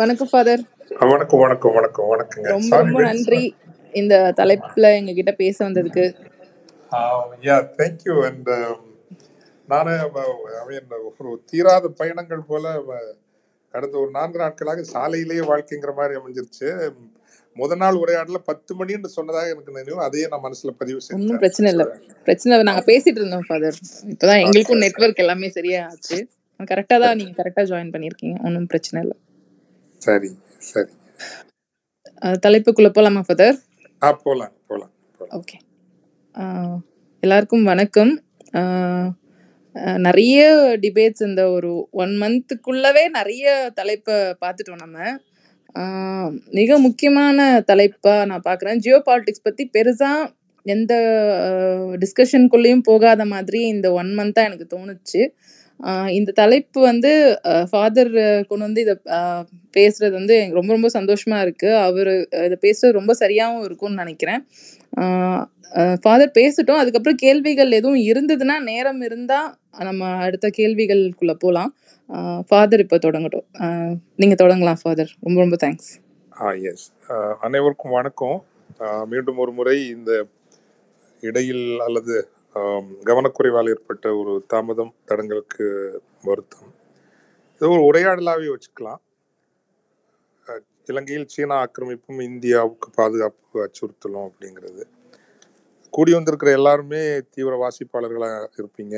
வணக்கம் ஃபாதர் வணக்கம் வணக்கம் வணக்கம் வணக்கங்க. ரொம்ப ரொம்ப நன்றி இந்த தலைப்புல எங்ககிட்ட பேச வந்ததுக்கு. யா தேங்க்யூ அண்ட் நான் ஒரு தீராத பயணங்கள் போல கடந்த ஒரு நான்கு நாட்களாக சாலையிலேயே வாழ்க்கைங்கிற மாதிரி அமைஞ்சிருச்சு. முத நாள் உரையாடல பத்து மணின்னு சொன்னதாக எனக்கு நினைவு. அதையே நான் மனசுல பதிவு ஒன்றும் செஞ்சேன் பிரச்சனை இல்லை. பிரச்சனை இல்லை. நாங்க பேசிட்டு இருந்தோம் ஃபாதர் இப்பதான் எங்களுக்கும் நெட்வொர்க் எல்லாமே சரியா ஆச்சு கரெக்டா தான் நீங்க கரெக்டா ஜாயின் பண்ணிருக்கீங்க ஒன்றும் பிரச்சனை இல்லை. சரி சரி அஹ், தலைப்புக்குள்ள போலாமா ஃபாதர்? ஆ போலாம் போலாம் ஓகே. எல்லாருக்கும் வணக்கம். நிறைய டிபேட்ஸ் இந்த ஒரு ஒன் மந்த்துக்குள்ளவே நிறைய தலைப்பை பார்த்துட்டோம் நம்ம. மிக முக்கியமான தலைப்பா நான் பார்க்குறேன். ஜியோ பாலிட்டிக்ஸ் பற்றி பெருசாக எந்த டிஸ்கஷனுக்குள்ளேயும் போகாத மாதிரி இந்த ஒன் மந்த்தாக எனக்கு தோணுச்சு. இந்த தலைப்பு வந்து ஃபாதர் கொண்டு வந்து இதை பேசுறது வந்து எனக்கு ரொம்ப ரொம்ப சந்தோஷமா இருக்கு. அவர் இதை பேசுறது ரொம்ப சரியாகவும் இருக்கும்னு நினைக்கிறேன். ஃபாதர் பேசட்டும். அதுக்கப்புறம் கேள்விகள் எதுவும் இருந்ததுன்னா நேரம் இருந்தா நம்ம அடுத்த கேள்விகளுக்குள்ள போகலாம் ஃபாதர் இப்போ தொடங்கட்டும். நீங்கள் தொடங்கலாம் ஃபாதர் ரொம்ப ரொம்ப தேங்க்ஸ் ஆ எஸ் அனைவருக்கும் வணக்கம். மீண்டும் ஒரு முறை இந்த இடையில் அல்லது கவனக்குறைவால் ஏற்பட்ட ஒரு தாமதம் தடங்களுக்கு வருத்தம். இது ஒரு உரையாடலாகவே வச்சுக்கலாம். இலங்கையில் சீனா ஆக்கிரமிப்பும் இந்தியாவுக்கு பாதுகாப்பு அச்சுறுத்தலும் அப்படிங்கிறது. கூடி வந்திருக்கிற எல்லாருமே தீவிர வாசிப்பாளர்களாக இருப்பீங்க.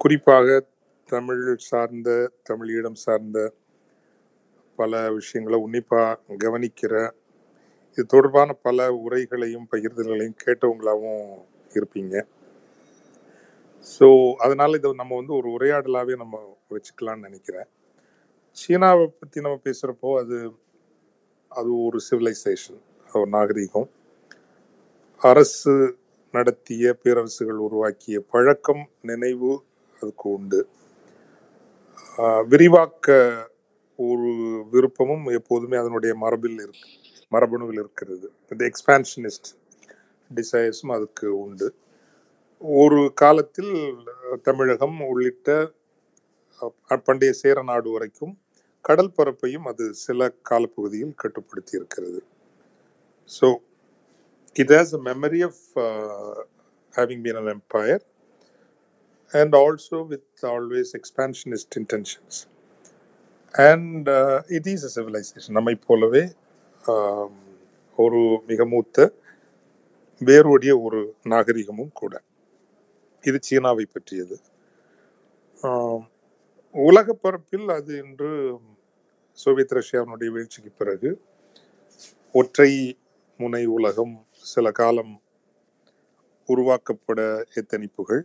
குறிப்பாக தமிழ் சார்ந்த தமிழீழம் சார்ந்த பல விஷயங்களை உன்னிப்பாக கவனிக்கிற இது தொடர்பான பல உரைகளையும் பகிர்தல்களையும் கேட்டவங்களாகவும் இருப்பீங்க. ஸோ அதனால இதை நம்ம வந்து ஒரு உரையாடலாகவே நம்ம வச்சுக்கலாம்னு நினைக்கிறேன். சீனாவை பற்றி நம்ம பேசுகிறப்போ அது அது ஒரு சிவிலைசேஷன் ஒரு நாகரிகம். அரசு நடத்திய பேரரசுகள் உருவாக்கிய பழக்கம் நினைவு அதுக்கு உண்டு. விரிவாக்க ஒரு விருப்பமும் எப்போதுமே அதனுடைய மரபில் இருக்கு மரபணுவில் இருக்கிறது. இந்த எக்ஸ்பான்ஷனிஸ்ட் டிசைர்ஸும் அதுக்கு உண்டு. ஒரு காலத்தில் தமிழகம் உள்ளிட்ட பண்டைய சேர நாடு வரைக்கும் கடல் பரப்பையும் அது சில காலப்பகுதியில் கட்டுப்படுத்தி இருக்கிறது so it has a memory of having been an empire and also with always expansionist intentions and it is a civilization நம்மை போலவே um, ஒரு மிக மூத்த வேரோடிய ஒரு நாகரிகமும் கூட. இது சீனாவை பற்றியது. உலக பரப்பில் அது இன்று சோவியத் ரஷ்யாவினுடைய வீழ்ச்சிக்கு பிறகு ஒற்றை முனை உலகம் சில காலம் உருவாக்கப்பட எத்தனிப்புகள்.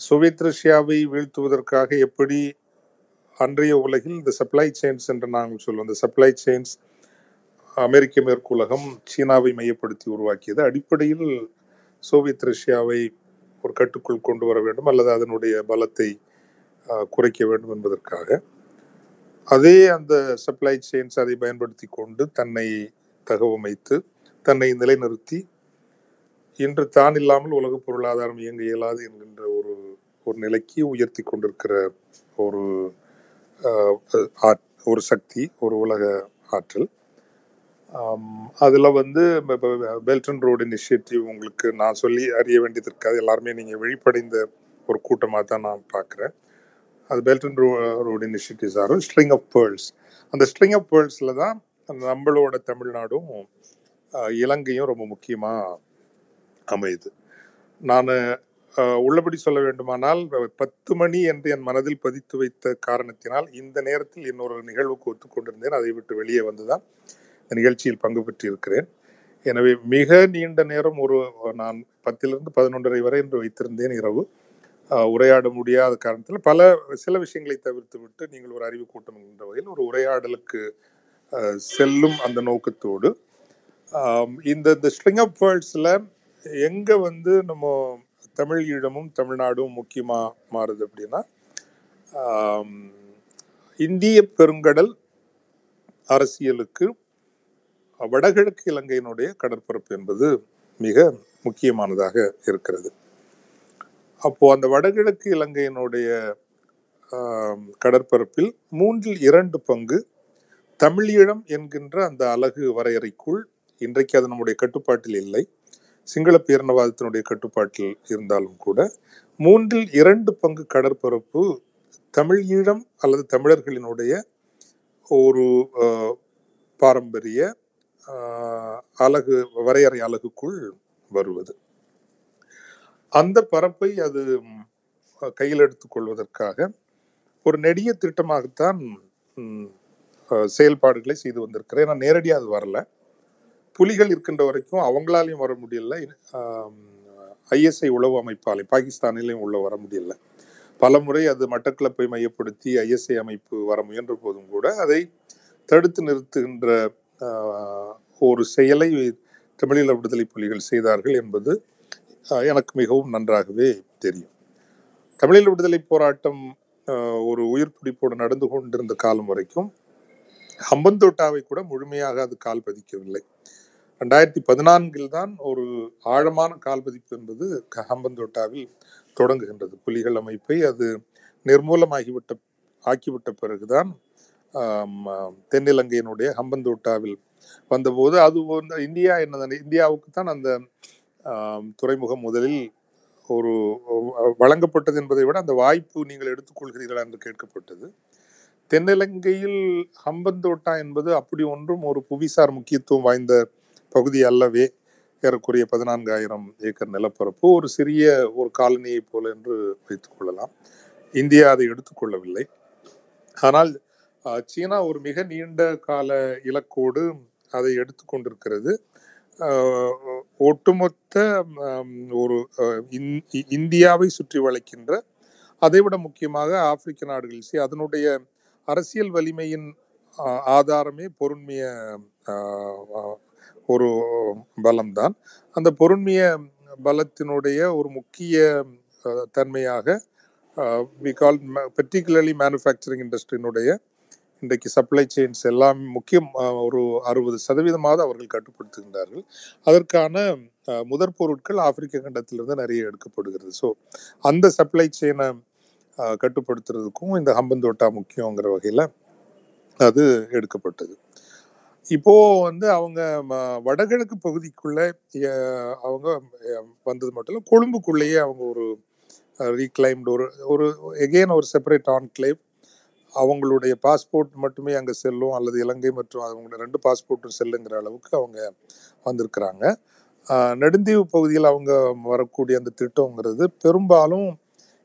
சோவியத் ரஷ்யாவை வீழ்த்துவதற்காக எப்படி அன்றைய உலகில் இந்த சப்ளை செயின்ஸ் என்று நாங்கள் சொல்லுவோம். இந்த சப்ளை செயின்ஸ் அமெரிக்க மேற்குலகம் சீனாவை மையப்படுத்தி உருவாக்கியது. அடிப்படையில் சோவியத் ரஷ்யாவை ஒரு கட்டுக்குள் கொண்டு வர வேண்டும் அல்லது அதனுடைய பலத்தை குறைக்க வேண்டும் என்பதற்காக. அதே அந்த சப்ளை செயின்ஸ் அதை பயன்படுத்தி கொண்டு தன்னை தகவமைத்து தன்னை நிலைநிறுத்தி இன்று தான் இல்லாமல் உலக பொருளாதாரம் இயங்க இயலாது என்கின்ற ஒரு ஒரு நிலைக்கு உயர்த்தி கொண்டிருக்கிற ஒரு ஒரு சக்தி ஒரு உலக ஆற்றல். அதில் வந்து பெல்ட் அண்ட் ரோடு இனிஷியேட்டிவ் உங்களுக்கு நான் சொல்லி அறிய வேண்டியது இருக்காது எல்லாருமே நீங்கள் விழிப்படைந்த ஒரு கூட்டமாக தான் நான் பார்க்குறேன் அது பெல்ட் அண்ட் ரோடு இனிஷியேட்டிவ்ஸ் ஆகும் ஸ்ட்ரிங் ஆஃப் பேர்ல்ஸ் அந்த ஸ்ட்ரிங் ஆஃப் பேர்ல்ஸில் தான் நம்மளோட தமிழ்நாடும் இலங்கையும் ரொம்ப முக்கியமாக அமையுது. நான் உள்ளபடி சொல்ல வேண்டுமானால் பத்து மணி என்று என் மனதில் பதித்து வைத்த காரணத்தினால் இந்த நேரத்தில் இன்னொரு நிகழ்வுக்கு ஒத்துக்கொண்டிருந்தேன். அதை விட்டு வெளியே வந்துதான் நிகழ்ச்சியில் பங்கு பெற்றிருக்கிறேன். எனவே மிக நீண்ட நேரம் ஒரு நான் பத்திலிருந்து பதினொன்றரை வரை என்று வைத்திருந்தேன் இரவு. உரையாட முடியாத காரணத்தில் பல சில விஷயங்களை தவிர்த்து விட்டு நீங்கள் ஒரு அறிவு கூட்டம் என்ற வகையில் ஒரு உரையாடலுக்கு செல்லும் அந்த நோக்கத்தோடு இந்த இந்த ஸ்ட்ரிங் அப் வேர்ல்ட்ஸில் எங்கே வந்து நம்ம தமிழ் ஈழமும் தமிழ்நாடும் முக்கியமாக மாறுது அப்படின்னா இந்திய பெருங்கடல் அரசியலுக்கு வடகிழக்கு இலங்கையினுடைய கடற்பரப்பு என்பது மிக முக்கியமானதாக இருக்கிறது. அப்போ அந்த வடகிழக்கு இலங்கையினுடைய கடற்பரப்பில் மூன்றில் இரண்டு பங்கு தமிழீழம் என்கின்ற அந்த அலகு வரையறைக்குள் இன்றைக்கு அது நம்முடைய கட்டுப்பாட்டில் இல்லை. சிங்கள பேரினவாதத்தினுடைய கட்டுப்பாட்டில் இருந்தாலும் கூட மூன்றில் இரண்டு பங்கு கடற்பரப்பு தமிழ் ஈழம் அல்லது தமிழர்களினுடைய ஒரு பாரம்பரிய அலகு வரையறை அலகுக்குள் வருவது. அந்த பரப்பை அது கையில் எடுத்துக்கொள்வதற்காக ஒரு நெடிய திட்டமாகத்தான் செயல்பாடுகளை செய்து வந்திருக்கிறேன். ஏன்னா நேரடியாக அது வரல. புலிகள் இருக்கின்ற வரைக்கும் அவங்களாலையும் வர முடியல. ஐஎஸ்ஐ உளவு அமைப்பாலே பாகிஸ்தானிலையும் உள்ள வர முடியல. பல முறை அது மட்டக்களப்பை மையப்படுத்தி ஐஎஸ்ஐ அமைப்பு வர முயன்ற போதும் கூட அதை தடுத்து நிறுத்துகின்ற ஒரு செயலை தமிழீழ விடுதலை புலிகள் செய்தார்கள் என்பது எனக்கு மிகவும் நன்றாகவே தெரியும். தமிழீழ விடுதலை போராட்டம் ஒரு உயிர் துடிப்போடு நடந்து கொண்டிருந்த காலம் வரைக்கும் ஹம்பந்தோட்டாவை கூட முழுமையாக அது கால் பதிக்கவில்லை. ரெண்டாயிரத்தி பதினான்கில் தான் ஒரு ஆழமான கால் பதிப்பு என்பது க- ஹம்பந்தோட்டாவில் தொடங்குகின்றது. புலிகள் அமைப்பை அது நிர்மூலமாகிவிட்ட ஆக்கிவிட்ட பிறகுதான் தென்னிலங்கையினுடைய ஹம்பந்தோட்டாவில் வந்தபோது அது வந்து இந்தியா என்ன இந்தியாவுக்கு தான் அந்த துறைமுகம் முதலில் ஒரு வழங்கப்பட்டது என்பதை விட அந்த வாய்ப்பு நீங்கள் எடுத்துக்கொள்கிறீர்களா என்று கேட்கப்பட்டது. தென்னிலங்கையில் ஹம்பந்தோட்டா என்பது அப்படி ஒன்றும் ஒரு புவிசார் முக்கியத்துவம் வாய்ந்த பகுதி அல்லவே. ஏறக்குறைய பதினான்காயிரம் ஏக்கர் நிலப்பரப்பு ஒரு சிறிய ஒரு காலனியைப் போல என்று வைத்துக்கொள்ளலாம் இந்தியா அதை எடுத்துக்கொள்ளவில்லை. ஆனால் சீனா ஒரு மிக நீண்ட கால இலக்கோடு அதை எடுத்துக்கொண்டிருக்கிறது ஒட்டுமொத்த ஒரு இந்- இ- இந்தியாவை சுற்றி வளைக்கின்ற அதைவிட முக்கியமாக ஆப்பிரிக்க நாடுகள். சி அதனுடைய அரசியல் வலிமையின் ஆதாரமே பொருண்மைய ஒரு பலம்தான். அந்த பொருண்மைய பலத்தினுடைய ஒரு முக்கிய தன்மையாக வி கால் பர்டிகுலர்லி மேனுஃபேக்சரிங் இண்டஸ்ட்ரியினுடைய இன்றைக்கு சப்ளை செயின்ஸ் எல்லாம் முக்கியம் ஒரு அறுபது சதவீதமாவது அவர்கள் கட்டுப்படுத்துகின்றார்கள் அதற்கான முதற் பொருட்கள் ஆப்பிரிக்க கண்டத்திலிருந்து நிறைய எடுக்கப்படுகிறது. ஸோ அந்த சப்ளை செயினை கட்டுப்படுத்துறதுக்கும் இந்த ஹம்பந்தோட்டா முக்கியங்கிற வகையில் அது எடுக்கப்பட்டது. இப்போ வந்து அவங்க ம- வடகிழக்கு பகுதிக்குள்ள அவங்க வந்தது மட்டும் இல்லை கொழும்புக்குள்ளேயே அவங்க ஒரு ரீக்ளைம்டு ஒரு ஒரு எகெயின் ஒரு செப்பரேட் ஆன்கிளேவ் அவங்களுடைய பாஸ்போர்ட் மட்டுமே அங்கே செல்லும் அல்லது இலங்கை மற்றும் அவங்களோட ரெண்டு பாஸ்போர்ட்டும் செல்லுங்கிற அளவுக்கு அவங்க வந்திருக்கிறாங்க. நெடுந்தீவு பகுதியில் அவங்க வரக்கூடிய அந்த திட்டங்கிறது பெரும்பாலும்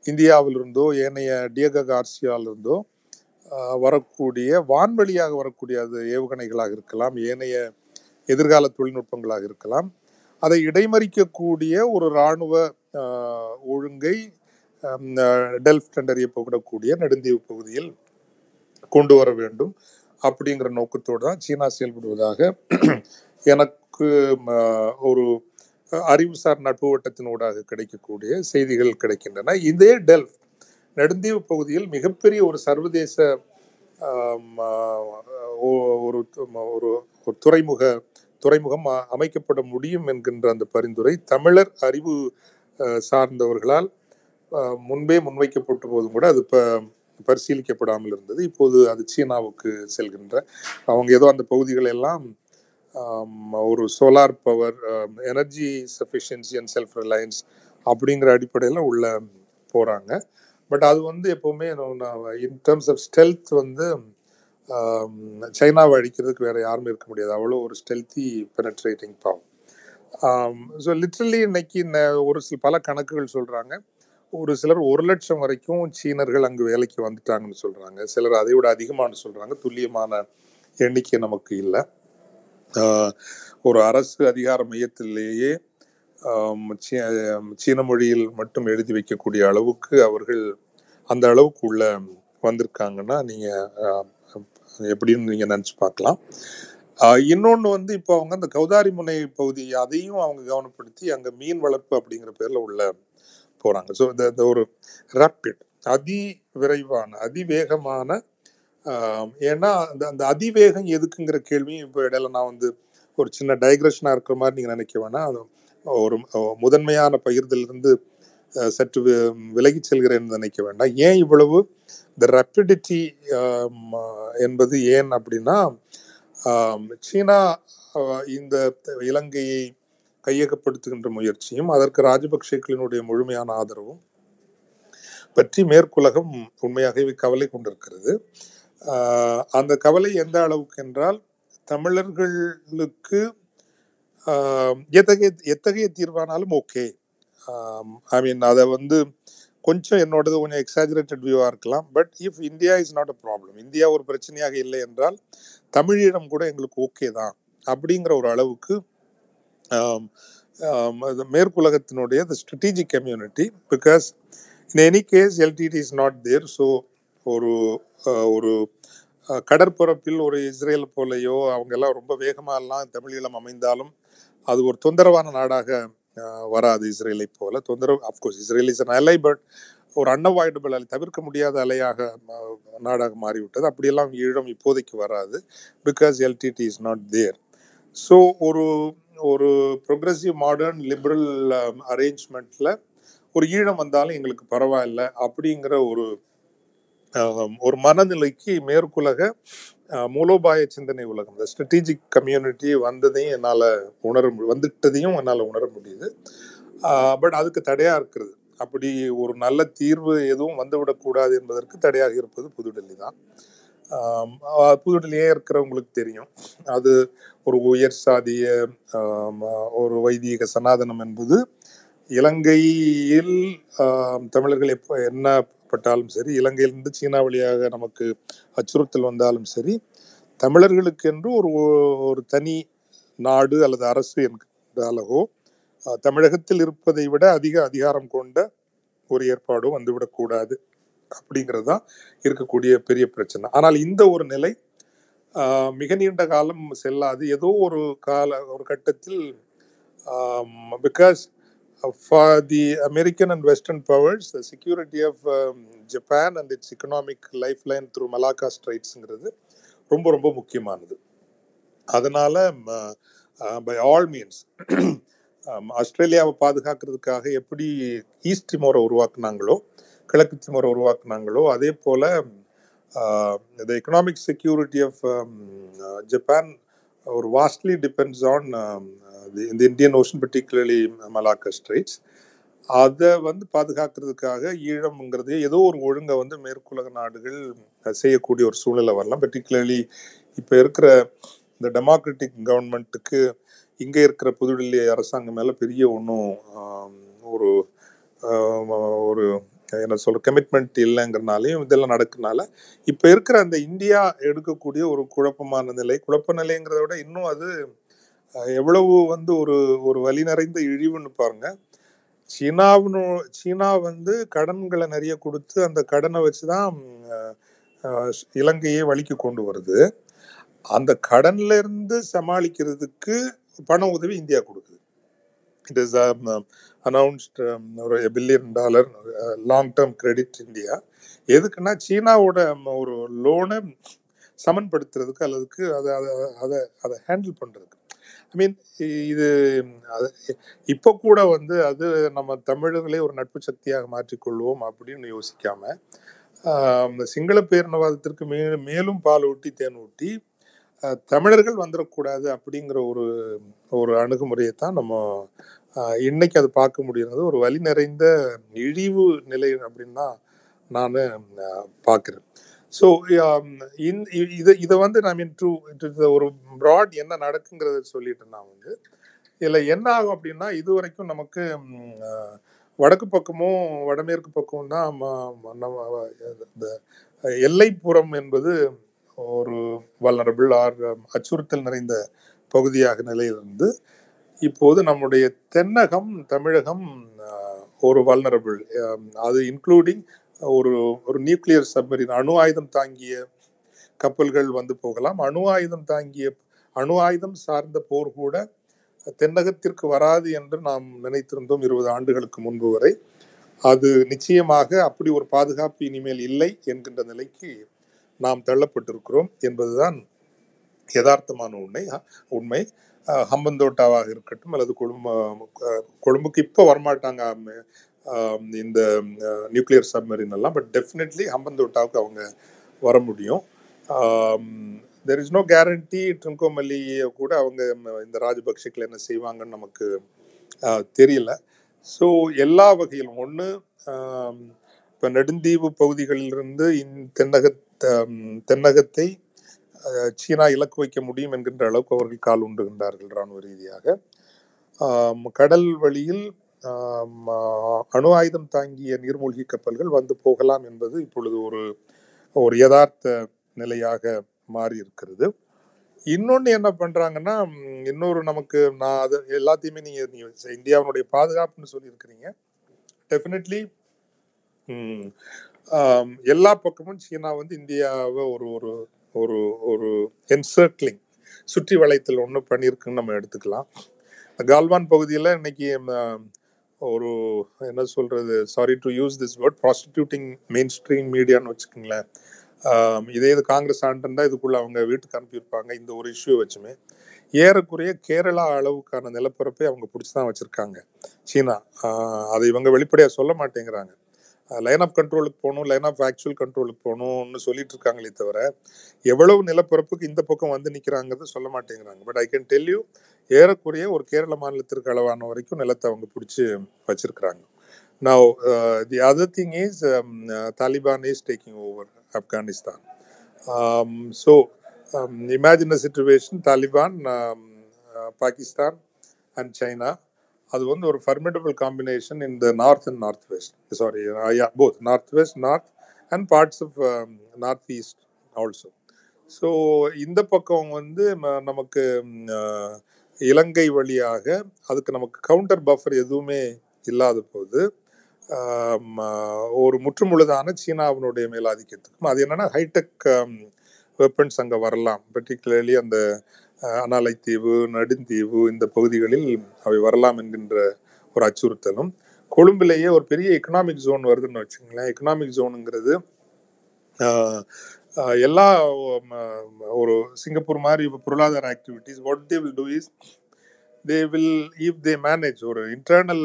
இந்தியாவிலிருந்தோ ஏனைய டியக கார்சியாவிலிருந்தோ வரக்கூடிய வான்வழியாக வரக்கூடிய அது ஏவுகணைகளாக இருக்கலாம் ஏனைய எதிர்கால தொழில்நுட்பங்களாக இருக்கலாம். அதை இடைமறிக்கக்கூடிய ஒரு இராணுவ ஒழுங்கை டெல்ஃப் ஆஹ், டெல்ஃப்ட் என்றறியப்படக்கூடிய நெடுந்தீவு பகுதியில் கொண்டு வர வேண்டும் அப்படிங்கிற நோக்கத்தோடு தான் சீனா செயல்படுவதாக எனக்கு ஒரு அறிவுசார் நட்பு வட்டத்தினூடாக கிடைக்கக்கூடிய செய்திகள் கிடைக்கின்றன. இதே டெல்ஃப் நெடுந்தீவு பகுதியில் மிகப்பெரிய ஒரு சர்வதேச ஒரு ஒரு ஒரு துறைமுக துறைமுகம் அமைக்கப்பட முடியும் என்கின்ற அந்த பரிந்துரை தமிழர் அறிவு சார்ந்தவர்களால் முன்பே முன்வைக்கப்பட்ட போதும் கூட அது இப்போ பரிசீலிக்கப்படாமல் இருந்தது இப்போது அது சீனாவுக்கு செல்கின்ற அவங்க ஏதோ அந்த பகுதிகள் எல்லாம் ஒரு solar power energy sufficiency and self reliance அப்படிங்கிற அடிப்படையில் உள்ள போகிறாங்க பட் அது வந்து எப்போவுமே இன் டேர்ம்ஸ் ஆஃப் ஸ்டெல்த் வந்து சைனாவை அழிக்கிறதுக்கு வேற யாருமே இருக்க முடியாது. அவ்வளோ ஒரு stealthy penetrating power so literally இன்னைக்கு ஒரு சில பல கணக்குகள் சொல்கிறாங்க ஒரு சிலர் ஒரு லட்சம் வரைக்கும் சீனர்கள் அங்கு வேலைக்கு வந்துட்டாங்கன்னு சொல்றாங்க. சிலர் அதை விட அதிகமானு சொல்றாங்க. துல்லியமான எண்ணிக்கை நமக்கு இல்லை. ஒரு அரசு அதிகார மையத்திலேயே சீ- சீன மொழியில் மட்டும் எழுதி வைக்கக்கூடிய அளவுக்கு அவர்கள் அந்த அளவுக்கு உள்ள வந்திருக்காங்கன்னா நீங்க எப்படின்னு நீங்க நினைச்சு பார்க்கலாம். இன்னொன்று வந்து இப்போ அவங்க அந்த கௌதாரி முனை பகுதி அதையும் அவங்க கவனப்படுத்தி அங்கே மீன் வளர்ப்பு அப்படிங்கிற பேரில் உள்ள போகிறாங்க ஸோ இந்த இந்த ஒரு ரேப்பிட் அதி விரைவான அதிவேகமான ஏன்னா அந்த அந்த அதிவேகம் எதுக்குங்கிற கேள்வியும் இப்போ இடையில நான் வந்து ஒரு சின்ன டைக்ரெஷனாக இருக்கிற மாதிரி நீங்கள் நினைக்க வேணாம். அது ஒரு முதன்மையான பகிர்ந்திலிருந்து சற்று விலகி செல்கிறேன்னு செல்கிறேன் நினைக்க வேண்டாம். ஏன் இவ்வளவு? த ரப்பிடிட்டி என்பது ஏன் அப்படின்னா சீனா இந்த இலங்கையை கையகப்படுத்துகின்ற முயற்சியும் அதற்கு ராஜபக்சேக்களினுடைய முழுமையான ஆதரவும் பற்றி மேற்குலகம் உண்மையாகவே கவலை கொண்டிருக்கிறது. அந்த கவலை எந்த அளவுக்கு என்றால் தமிழர்களுக்கு எத்தகைய எத்தகைய தீர்வானாலும் ஓகே. ஐ மீன் அதை வந்து கொஞ்சம் என்னோடது கொஞ்சம் எக்ஸாஜரேட்டட் வியூவாக இருக்கலாம். But if India is not a problem India ஒரு பிரச்சனையாக இல்லை என்றால் தமிழீழம் கூட எங்களுக்கு ஓகே தான் அப்படிங்கிற ஒரு அளவுக்கு அது மேற்குலகத்தினுடைய the strategic community because in any case LTTE is not there so ஒரு ஒரு கடற்பரப்பில் ஒரு இஸ்ரேல் போலையோ அவங்க எல்லாம் ரொம்ப வேகமாகலாம் தமிழீழம் அமைந்தாலும் அது ஒரு தொந்தரவான நாடாக வராது இஸ்ரேலை போல. தொந்தரவு of course Israel is an ally but ஒரு அன்அவாய்டபிள் அலை தவிர்க்க முடியாத அலையாக நாடாக மாறிவிட்டது. அப்படியெல்லாம் ஈழம் இப்போதைக்கு வராது because LTTE is not there so ஒரு ஒரு ப்ரொக்ரஸிவ் மாடர்ன் லிபரல் அரேஞ்ச்மெண்ட்ல ஒரு ஈழம் வந்தாலும் எங்களுக்கு பரவாயில்ல அப்படிங்கிற ஒரு ஒரு மனநிலைக்கு மேற்குலக மூலோபாய சிந்தனை உலகம் இந்த ஸ்ட்ராட்டஜிக் கம்யூனிட்டி வந்ததையும் என்னால் உணர வந்துட்டதையும் என்னால் உணர முடியுது. பட் அதுக்கு தடையாக இருக்கிறது அப்படி ஒரு நல்ல தீர்வு எதுவும் வந்துவிடக்கூடாது என்பதற்கு தடையாக இருப்பது புதுடெல்லி தான். புதுடெல்லியே இருக்கிறவங்களுக்கு தெரியும். அது ஒரு உயர் சாதிய ஒரு வைதீக சனாதனம் என்பது இலங்கையில் தமிழர்கள் எப்போ என்ன பட்டாலும் சரி இலங்கையிலிருந்து சீனா வழியாக நமக்கு அச்சுறுத்தல் வந்தாலும் சரி தமிழர்களுக்கு என்று ஒரு ஒரு தனி நாடு அல்லது அரசு என்கின்ற அளவோ தமிழகத்தில் இருப்பதை விட அதிக அதிகாரம் கொண்ட ஒரு ஏற்பாடும் வந்துவிடக்கூடாது. அப்படிங்கிறது தான் இருக்கக்கூடிய பெரிய பிரச்சனை. ஆனால் இந்த ஒரு நிலை ஆஹ், மிக நீண்ட காலம் செல்லாது. ஏதோ ஒரு கால ஒரு கட்டத்தில் because for the American and western powers the security of Japan and its economic life line through Malacca ஸ்ட்ரைட்ஸுங்கிறது ரொம்ப ரொம்ப முக்கியமானது. அதனால பை ஆல் மீன்ஸ் ஆஸ்திரேலியாவை பாதுகாக்கிறதுக்காக எப்படி ஈஸ்ட் மோரை உருவாக்குனாங்களோ கிழக்கு திமோரை உருவாக்குனாங்களோ அதே போல் the economic security of Japan ஒரு வாஸ்ட்லி டிபெண்ட்ஸ் ஆன் இந்த Indian ocean particularly Malacca straits அதை வந்து பாதுகாக்கிறதுக்காக ஈழம்ங்கிறது ஏதோ ஒரு ஒழுங்கை வந்து மேற்குலக நாடுகள் செய்யக்கூடிய ஒரு சூழ்நிலை வரலாம். பர்டிகுலர்லி இப்போ இருக்கிற இந்த டெமோக்ராட்டிக் கவர்மெண்ட்டுக்கு இங்கே இருக்கிற புதுடெல்லி அரசாங்கம் மேலே பெரிய ஒன்றும் ஒரு ஒரு என்ன சொல்ற கமிட்மெண்ட் இல்லைங்கிறனாலையும் இதெல்லாம் நடக்கனால இப்போ இருக்கிற அந்த இந்தியா எடுக்கக்கூடிய ஒரு குழப்பமான நிலை குழப்ப நிலைங்கிறத விட இன்னும் அது எவ்வளவு வந்து ஒரு ஒரு வழி நிறைந்த இழிவுன்னு பாருங்க. சீனாவினு சீனா வந்து கடன்களை நிறைய கொடுத்து அந்த கடனை வச்சு தான் இலங்கையை வழிக்கு கொண்டு வருது. அந்த கடன்ல இருந்து சமாளிக்கிறதுக்கு பண உதவி இந்தியா கொடுக்குது. இட் இஸ் அனௌன்ஸ்ட் um, ஒரு billion dollar long term credit India எதுக்குன்னா சீனாவோட um, ஒரு லோனை சமன்படுத்துறதுக்கு அல்லதுக்கு அதை அதை அதை அதை ஹேண்டில் பண்றதுக்கு. ஐ மீன் இது இப்போ கூட வந்து அது நம்ம தமிழர்களே ஒரு நட்பு சக்தியாக மாற்றிக்கொள்வோம் அப்படின்னு யோசிக்காம சிங்கள பேரினவாதத்திற்கு மே மேலும் பால் ஊட்டி தேன் ஊட்டி தமிழர்கள் வந்துடக்கூடாது அப்படிங்கிற ஒரு ஒரு அணுகுமுறையை தான் நம்ம இன்னைக்கு அது பார்க்க முடியுறது ஒரு வழி நிறைந்த இழிவு நிலை அப்படின்னு தான் நான் பார்க்குறேன். ஸோ இதை இதை வந்து நான் மீன் டு ஒரு ப்ராட் என்ன நடக்குங்கிறத சொல்லிட்டு நான் வந்து இதில் என்ன ஆகும் அப்படின்னா இது வரைக்கும் நமக்கு வடக்கு பக்கமும் வடமேற்கு பக்கமும் தான் நம்ம இந்த எல்லைப்புறம் என்பது ஒரு வல்லரபிள் ஆர் அச்சுறுத்தல் நிறைந்த பகுதியாக நிலையிலிருந்து இப்போது நம்முடைய தென்னகம் தமிழகம் ஒரு வல்னரபிள் அது இன்க்ளூடிங் ஒரு ஒரு நியூக்ளியர் சப்மரின் அணு ஆயுதம் தாங்கிய கப்பல்கள் வந்து போகலாம். அணு ஆயுதம் தாங்கிய அணு ஆயுதம் சார்ந்த போர் கூட தென்னகத்திற்கு வராது என்று நாம் நினைத்திருந்தோம் இருபது ஆண்டுகளுக்கு முன்பு வரை. அது நிச்சயமாக அப்படி ஒரு பாதுகாப்பு இனிமேல் இல்லை என்கின்ற நிலைக்கு நாம் தள்ளப்பட்டிருக்கிறோம் என்பதுதான் யதார்த்தமான உண்மை. உண்மை. ஹம்பந்தோட்டாவாக இருக்கட்டும் அல்லது கொழும்பு கொழும்புக்கு இப்போ வரமாட்டாங்க இந்த நியூக்ளியர் சப்மரின் எல்லாம் பட் டெஃபினெட்லி ஹம்பந்தோட்டாவுக்கு அவங்க வர முடியும். தெர் இஸ் நோ கேரண்டி ட்ரிங்கோமல்லியை கூட அவங்க இந்த ராஜபக்ஷக்கில் என்ன செய்வாங்கன்னு நமக்கு தெரியல. ஸோ எல்லா வகையிலும் ஒன்று இப்போ நெடுந்தீவு பகுதிகளிலிருந்து இந் தென்னக தென்னகத்தை சீனா இலக்கு வைக்க முடியும் என்கின்ற அளவுக்கு அவர்கள் கால் உண்டுகின்றார்கள் இராணுவ ரீதியாக. கடல் வழியில் அணு ஆயுதம் தாங்கிய நீர்மூழ்கி கப்பல்கள் வந்து போகலாம் என்பது இப்பொழுது ஒரு ஒரு யதார்த்த நிலையாக மாறி இருக்கிறது இன்னொன்று என்ன பண்ணுறாங்கன்னா இன்னொரு நமக்கு நான் அது எல்லாத்தையுமே நீங்கள் நீங்கள் இந்தியாவினுடைய பாதுகாப்புன்னு சொல்லியிருக்கிறீங்க. டெஃபினெட்லி எல்லா பக்கமும் சீனா வந்து இந்தியாவை ஒரு ஒரு ஒரு ஒரு என்சர்க்லிங் சுற்றி வளையத்தில் ஒன்று பண்ணியிருக்குன்னு நம்ம எடுத்துக்கலாம். கால்வான் பகுதியில் இன்னைக்கு ஒரு என்ன சொல்றது sorry to use this word prostituting main stream மீடியான்னு வச்சுக்கோங்களேன் இதே இது காங்கிரஸ் ஆண்டிருந்தா இதுக்குள்ளே அவங்க வீட்டுக்கு அனுப்பியிருப்பாங்க இந்த ஒரு இஷ்யூ வச்சுமே. ஏறக்குறைய கேரளா அளவுக்கான நிலப்பரப்பை அவங்க பிடிச்சி தான் வச்சுருக்காங்க. சீனா ஆஹ், அதை இவங்க வெளிப்படையாக சொல்ல மாட்டேங்கிறாங்க. லைன் ஆஃப் கண்ட்ரோலுக்கு போகணும் லைன் ஆஃப் ஆக்சுவல் கண்ட்ரோலுக்கு போகணும்னு சொல்லிட்டு இருக்காங்களே தவிர எவ்வளவு நிலப்பரப்புக்கு இந்த பக்கம் வந்து நிற்கிறாங்கிறது சொல்ல மாட்டேங்கிறாங்க. But I can tell you ஏறக்குறைய ஒரு கேரள மாநிலத்திற்கு அளவான வரைக்கும் நிலத்தை அவங்க பிடிச்சி வச்சிருக்கிறாங்க. Now the other thing is Taliban is taking over Afghanistan so over situation Taliban Pakistan and China அது வந்து ஒரு formidable combination in the north and north west sorry both north west north and parts of north east also so இந்த பக்கம் வந்து ம- நமக்கு இலங்கை வழியாக அதுக்கு நமக்கு கவுண்டர் பஃபர் எதுவுமே இல்லாத போது ஒரு முற்றுமுழுதான சீனாவினுடைய மேலாதிக்கத்துக்கும் அது என்னென்னா ஹைடெக் வெப்பன்ஸ் அங்கே வரலாம். பர்டிகுலர்லி அந்த அனாலைத்தீவு நடுந்தீவு இந்த பகுதிகளில் அவை வரலாம் என்கின்ற ஒரு அச்சுறுத்தலும். கொழும்பிலேயே ஒரு பெரிய எக்கனாமிக் ஜோன் வருதுன்னு வச்சுங்களேன் எக்கனாமிக் ஜோனுங்கிறது எல்லா ஒரு சிங்கப்பூர் மாதிரி இப்போ பொருளாதார activities what they will do is they will if they manage ஒரு இன்டர்னல்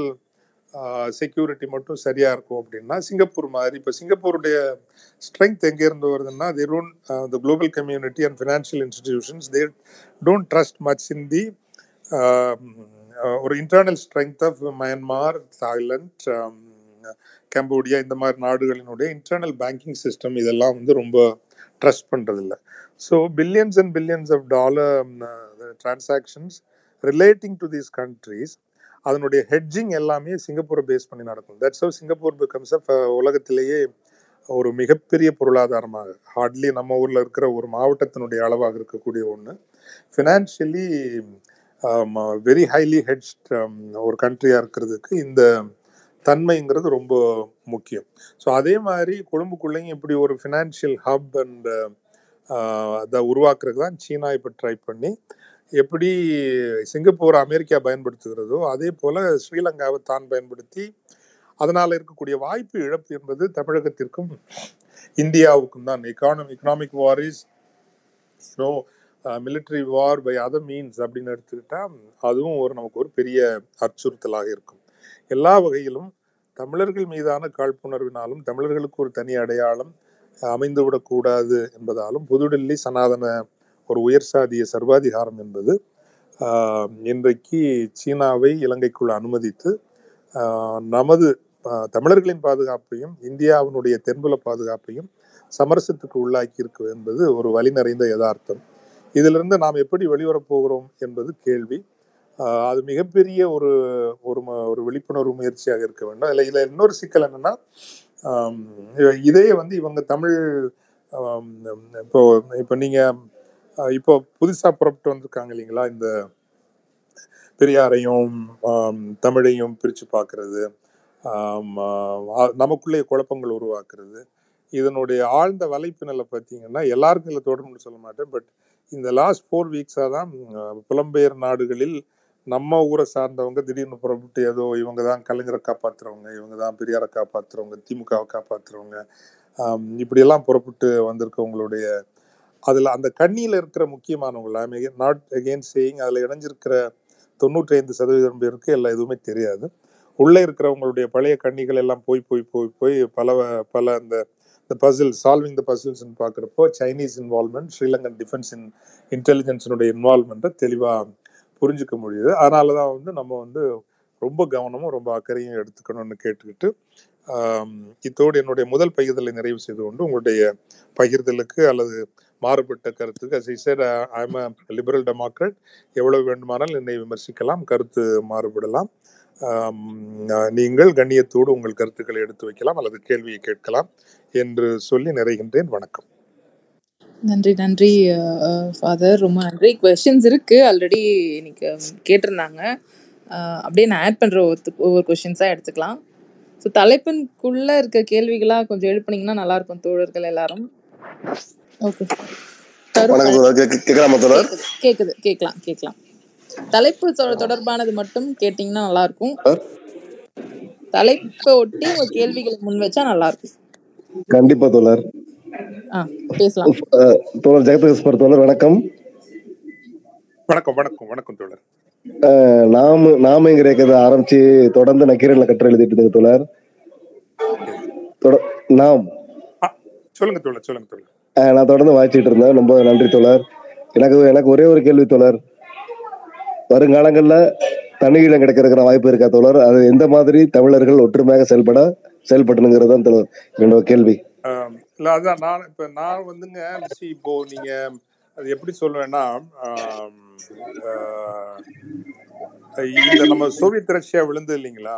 செக்யூரிட்டி மட்டும் சரியாக இருக்கும் அப்படின்னா சிங்கப்பூர் மாதிரி இப்போ சிங்கப்பூருடைய ஸ்ட்ரென்த் எங்கே இருந்து வருதுன்னா they don't the global community and financial institutions they don't trust much in the ஒரு internal strength of Myanmar Thailand Cambodia இந்த மாதிரி நாடுகளினுடைய இன்டர்னல் பேங்கிங் சிஸ்டம் இதெல்லாம் வந்து ரொம்ப ட்ரஸ்ட் பண்ணுறதில்ல so billions and billions of dollar transactions relating to these countries அதனுடைய hedging எல்லாமே சிங்கப்பூரை பேஸ் பண்ணி நடக்கும். That's how Singapore becomes a uh, உலகத்திலேயே ஒரு மிகப்பெரிய பொருளாதாரமாக. ஹார்ட்லி நம்ம ஊரில் இருக்கிற ஒரு மாவட்டத்தினுடைய அளவாக இருக்கக்கூடிய ஒன்று ஃபினான்ஷியலி வெரி ஹைலி ஹெட்ஜ் ஒரு கண்ட்ரியாக இருக்கிறதுக்கு இந்த தன்மைங்கிறது ரொம்ப முக்கியம். ஸோ அதே மாதிரி கொழும்புக்குள்ளேயும் இப்படி ஒரு ஃபினான்ஷியல் ஹப் அண்ட் அதை உருவாக்குறதுக்கு தான் சீனா இப்போ ட்ரை பண்ணி எப்படி சிங்கப்பூர் அமெரிக்கா பயன்படுத்துகிறதோ அதே போல ஸ்ரீலங்காவை தான் பயன்படுத்தி அதனால் இருக்கக்கூடிய வாய்ப்பு இழப்பு என்பது தமிழகத்திற்கும் இந்தியாவுக்கும் தான். Economy economic war is you know military war by other means அப்படின்னு எடுத்துக்கிட்டால் அதுவும் ஒரு நமக்கு ஒரு பெரிய அச்சுறுத்தலாக இருக்கும். எல்லா வகையிலும் தமிழர்கள் மீதான காழ்ப்புணர்வினாலும் தமிழர்களுக்கு ஒரு தனி அடையாளம் அமைந்துவிடக்கூடாது என்பதாலும் புதுடில்லி சனாதன ஒரு உயர் சாதிய சர்வாதிகாரம் என்பது இன்றைக்கு சீனாவை இலங்கைக்குள் அனுமதித்து நமது தமிழர்களின் பாதுகாப்பையும் இந்தியாவினுடைய தென்புல பாதுகாப்பையும் சமரசத்துக்கு உள்ளாக்கி இருக்கு என்பது ஒரு வழி நிறைந்த யதார்த்தம். இதிலிருந்து நாம் எப்படி வெளிவரப் போகிறோம் என்பது கேள்வி. அது மிகப்பெரிய ஒரு ஒரு ம- ஒரு விழிப்புணர்வு முயற்சியாக இருக்க வேண்டும். இல்லை இதில் இன்னொரு சிக்கல் என்னன்னா இதையே வந்து இவங்க தமிழ் இப்போ இப்போ நீங்கள் இப்போ புதுசாக புறப்பட்டு வந்திருக்காங்க இல்லைங்களா? இந்த பெரியாரையும் தமிழையும் பிரித்து பார்க்கறது நமக்குள்ளே குழப்பங்கள் உருவாக்குறது இதனுடைய ஆழ்ந்த வலைப்பினலை பார்த்தீங்கன்னா எல்லாருக்கும் இதில் தொடரும்னு சொல்ல மாட்டேன். பட் இந்த லாஸ்ட் ஃபோர் வீக்ஸாக தான் புலம்பெயர் நாடுகளில் நம்ம ஊரை சார்ந்தவங்க திடீர்னு புறப்பட்டு ஏதோ இவங்க தான் கலைஞரை காப்பாத்துறவங்க இவங்க தான் பெரியாரை காப்பாத்துறவங்க திமுகவை காப்பாற்றுறவங்க இப்படியெல்லாம் புறப்பட்டு வந்திருக்கவங்களுடைய அதில் அந்த கண்ணியில் இருக்கிற முக்கியமானவங்கள நாட் அகெயின் சேயிங் அதில் இணைஞ்சிருக்கிற தொண்ணூற்றி ஐந்து சதவீதம் பேருக்கு எல்லாம் எதுவுமே தெரியாது. உள்ளே இருக்கிறவங்களுடைய பழைய கண்ணிகள் எல்லாம் போய் போய் போய் போய் பல பல அந்த இந்த பசில் சால்விங் த பசில்ஸ்ன்னு பார்க்குறப்போ Chinese involvement Sri Lankan defence in இன்டெலிஜென்ஸினுடைய இன்வால்மெண்ட்டை தெளிவாக புரிஞ்சுக்க முடியுது. அதனால தான் வந்து நம்ம வந்து ரொம்ப கவனமும் ரொம்ப அக்கறையும் எடுத்துக்கணும்னு கேட்டுக்கிட்டு இத்தோடு என்னுடைய முதல் பகிர்தலை நிறைவு செய்து கொண்டு உங்களுடைய பகிர்தலுக்கு அல்லது மாறுபட்ட கருத்துக்கு as லிபரல் டெமோக்ராட் எவ்வளவு வேண்டுமானால் என்னை விமர்சிக்கலாம் கருத்து மாறுபடலாம். நீங்கள் கண்ணியத்தோடு உங்கள் கருத்துக்களை எடுத்து வைக்கலாம் அல்லது கேள்வியை கேட்கலாம் என்று சொல்லி நிறைகின்றேன். வணக்கம். நன்றி நன்றி ஃபாதர் ரொம்ப நன்றி. கொஷின்ஸ் இருக்கு. ஆல்ரெடி இன்னைக்கு கேட்டிருந்தாங்க. அஹ், அப்படியே நான் ஆட் பண்ற ஒவ்வொரு ஒவ்வொரு கொஷின்ஸாக எடுத்துக்கலாம். ஸோ தலைப்பின்குள்ள இருக்க கேள்விகளா கொஞ்சம் எழுப்புனீங்கன்னா நல்லா இருக்கும் தோழர்கள் எல்லாரும். ஓகே வணக்கம் கேக்குது கேட்கலாம் கேட்கலாம். தலைப்பு தொடர்பானது மட்டும் கேட்டிங்கன்னா நல்லா இருக்கும் தலைப்பை ஒட்டி உங்க கேள்விகளை முன் வச்சா நல்லா இருக்கும் கண்டிப்பா தோழர். பேசலாம். தோழர் ஜெகதீஸ்வர் தோழர் வணக்கம். வணக்கம் வணக்கம் வணக்கம் தோழர். நாம நாமங்கிற கதை ஆரம்பிச்சு தொடர்ந்து நக்கீரன்ல கட்டுரை எழுதிட்டு இருந்தேன் தோழர். தொட- நாம். சொல்லுங்க தோழர் சொல்லுங்க தோழர். நான் தொடர்ந்து வாய்ச்சிட்டு இருந்தேன். ரொம்ப நன்றி தோழர். எனக்கு எனக்கு ஒரே ஒரு கேள்வி தோழர். வருங்காலங்கள்ல தனியிடம் கிடைக்கிறதுக்கான வாய்ப்பு இருக்கா தோழர்? அது எந்த மாதிரி தமிழர்கள் ஒற்றுமையாக செயல்பட செயல்படணுங்கிறது தான் தோழர் என்னோட கேள்வி. இல்ல அதான் நான் இப்ப நான் வந்துங்க இப்போ நீங்க அது எப்படி சொல்லுவேன்னா இந்த நம்ம சோவியத் ரஷ்யா விழுந்தது இல்லைங்களா?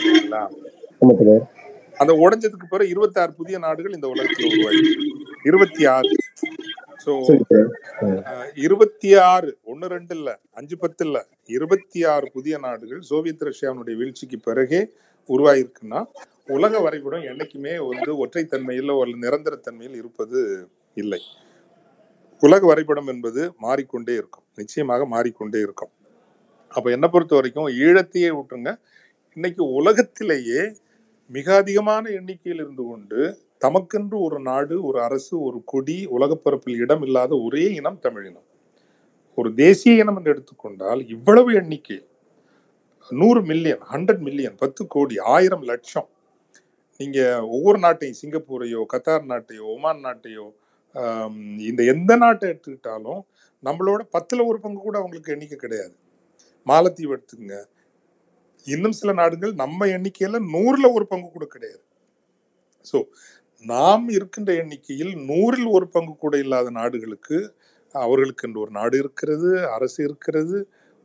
இல்லைங்களா? அந்த உடைஞ்சதுக்கு பிறகு இருபத்தி ஆறு புதிய நாடுகள் இந்த உலகத்தில் உருவாயிருக்கு. இருபத்தி ஆறு ஸோ இருபத்தி ஆறு ஒன்னு ரெண்டு இல்ல. அஞ்சு பத்து இல்ல. இருபத்தி ஆறு புதிய நாடுகள் சோவியத் ரஷ்யாவினுடைய வீழ்ச்சிக்கு பிறகே உருவாயிருக்குன்னா உலக வரைபடம் என்னைக்குமே வந்து ஒற்றைத்தன்மையில் ஒரு நிரந்தரத்தன்மையில் இருப்பது இல்லை. உலக வரைபடம் என்பது மாறிக்கொண்டே இருக்கும். நிச்சயமாக மாறிக்கொண்டே இருக்கும். அப்ப என்ன பொறுத்த வரைக்கும் ஈழத்தையே விட்டுருங்க இன்னைக்கு உலகத்திலேயே மிக அதிகமான எண்ணிக்கையில் இருந்து கொண்டு தமக்கென்று ஒரு நாடு ஒரு அரசு ஒரு கொடி உலகப்பரப்பில் இடம் இல்லாத ஒரே இனம் தமிழினம். ஒரு தேசிய இனம் என்று எடுத்துக்கொண்டால் இவ்வளவு எண்ணிக்கை. நூறு மில்லியன் ஹண்ட்ரட் மில்லியன் பத்து கோடி ஆயிரம் லட்சம். நீங்க ஒவ்வொரு நாட்டையும் சிங்கப்பூரையோ கத்தார் நாட்டையோ ஒமான் நாட்டையோ இந்த எந்த நாட்டை எடுத்துக்கிட்டாலும் நம்மளோட பத்துல ஒரு பங்கு கூட அவங்களுக்கு எண்ணிக்கை கிடையாது. மாலத்தீவு எடுத்துக்கங்க இன்னும் சில நாடுகள் நம்ம எண்ணிக்கையில நூறுல ஒரு பங்கு கூட கிடையாது. ஸோ நாம் இருக்கின்ற எண்ணிக்கையில் நூறில் ஒரு பங்கு கூட இல்லாத நாடுகளுக்கு அவர்களுக்கு என்று ஒரு நாடு இருக்கிறது அரசு இருக்கிறது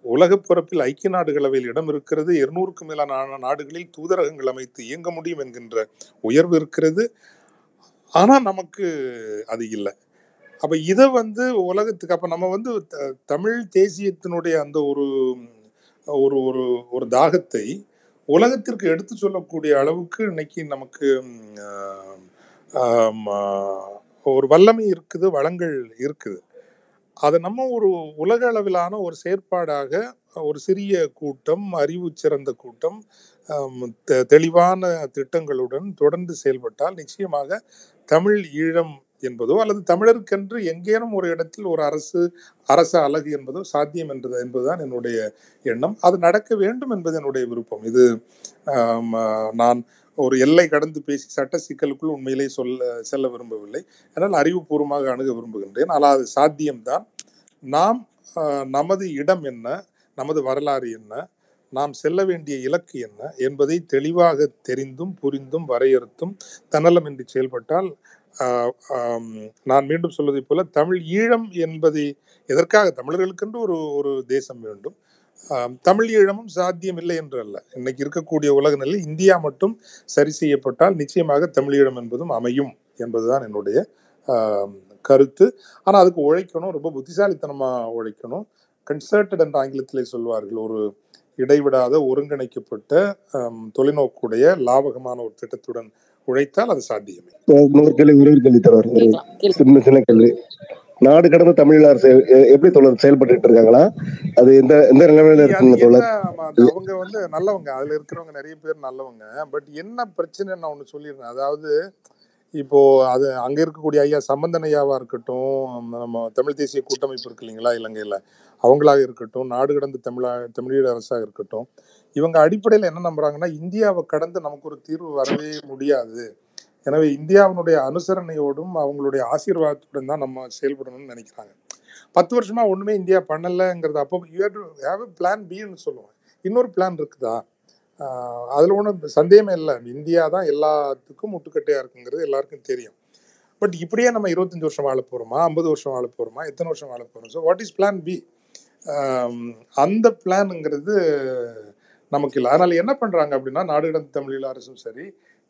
உலக பிறப்பில் ஐக்கிய நாடுகளவையில் இடம் இருக்கிறது இருநூறுக்கு மேலான நாடுகளில் தூதரகங்கள் அமைத்து இயங்க முடியும் என்கின்ற உயர்வு இருக்கிறது. ஆனால் நமக்கு அது இல்லை. அப்போ இதை வந்து உலகத்துக்கு அப்போ நம்ம வந்து த- தமிழ் தேசியத்தினுடைய அந்த ஒரு ஒரு ஒரு ஒரு தாகத்தை உலகத்திற்கு எடுத்து சொல்லக்கூடிய அளவுக்கு இன்னைக்கு நமக்கு ஒரு வல்லமை இருக்குது வளங்கள் இருக்குது. அதை நம்ம ஒரு உலக அளவிலான ஒரு செயற்பாடாக ஒரு சிறிய கூட்டம் அறிவு சிறந்த கூட்டம் தெ- தெளிவான திட்டங்களுடன் தொடர்ந்து செயல்பட்டால் நிச்சயமாக தமிழ் ஈழம் என்பதோ அல்லது தமிழருக்கென்று எங்கேனும் ஒரு இடத்தில் ஒரு அரசு அரச அழகு என்பதோ சாத்தியம் என்பது என்பதுதான் என்னுடைய எண்ணம். அது நடக்க வேண்டும் என்பது என்னுடைய விருப்பம். இது நான் ஒரு எல்லை கடந்து பேசி சட்ட சிக்கலுக்குள் உண்மையிலே சொல்ல செல்ல விரும்பவில்லை. ஆனால் அறிவுபூர்வமாக அணுக விரும்புகின்றேன். ஆனால் அது சாத்தியம்தான். நாம் நமது இடம் என்ன? நமது வரலாறு என்ன? நாம் செல்ல வேண்டிய இலக்கு என்ன? என்பதை தெளிவாக தெரிந்தும் புரிந்தும் வரையறுத்தும் தன்னலமின்றி செயல்பட்டால் நான் மீண்டும் சொல்வதைப் போல தமிழ் ஈழம் என்பதை எதற்காக? தமிழர்களுக்கென்று ஒரு ஒரு தேசம் வேண்டும். தமிழ் ஈழமும் சாத்தியம் இல்லை என்று அல்ல. இன்னைக்கு இருக்கக்கூடிய உலக நிலையில் இந்தியா மட்டும் சரி செய்யப்பட்டால் நிச்சயமாக தமிழ் ஈழம் என்பதும் அமையும் என்பதுதான் என்னுடைய கருத்து. ஆனால் அதுக்கு உழைக்கணும் ரொம்ப புத்திசாலித்தனமாக உழைக்கணும். கன்சர்டட் என்ற ஆங்கிலத்திலே சொல்வார்கள் ஒரு இடைவிடாத ஒருங்கிணைக்கப்பட்ட தொலைநோக்குடைய லாபகமான ஒரு திட்டத்துடன் உழைத்தால் அது சாத்தியமே இன்னொரு கேள்வி ஒரே கேள்வி கேள்வி சின்ன சின்ன கேள்வி. நாடு கடந்த தமிழ் அரசு எ- எப்படி தோழர் செயல்பட்டு இருக்காங்களா? அது எந்த எந்த நிலைமையில இருக்குங்க அது அவங்க வந்து நல்லவங்க. அதுல இருக்கிறவங்க நிறைய பேர் நல்லவங்க. பட் என்ன பிரச்சனை நான் ஒண்ணு சொல்லிடுறேன். அதாவது இப்போ அது அங்க இருக்கக்கூடிய ஐயா சம்பந்தன் ஐயாவா இருக்கட்டும் நம்ம தமிழ் தேசிய கூட்டமைப்பு இருக்கு இல்லைங்களா இலங்கையில. அவங்களாக இருக்கட்டும் நாடு கடந்த தமிழா தமிழீழ அரசாக இருக்கட்டும் இவங்க அடிப்படையில் என்ன நம்புறாங்கன்னா இந்தியாவை கடந்து நமக்கு ஒரு தீர்வு வரவே முடியாது. எனவே இந்தியாவினுடைய அனுசரணையோடும் அவங்களுடைய ஆசீர்வாதத்துடன் தான் நம்ம செயல்படணும்னு நினைக்கிறாங்க. பத்து வருஷமா ஒண்ணுமே இந்தியா பண்ணலைங்கிறது அப்போ யூ ஹேவ் பிளான் பின்னு சொல்லுவோம் இன்னொரு பிளான் இருக்குதா? அதில் ஒன்றும் சந்தேகமே இல்லை. இந்தியா தான் எல்லாத்துக்கும் முட்டுக்கட்டையாக இருக்குங்கிறது எல்லாருக்கும் தெரியும். பட் இப்படியே நம்ம இருபத்தஞ்சி வருஷம் வாழ போகிறோமா ஐம்பது வருஷம் வாழ போகிறோமா எத்தனை வருஷம் வாழ போகிறோம் so what is plan B அந்த பிளான்ங்கிறது நமக்கு இல்லை. அதனால என்ன பண்றாங்க அப்படின்னா நாடு கடந்த தமிழீழ அரசும் சரி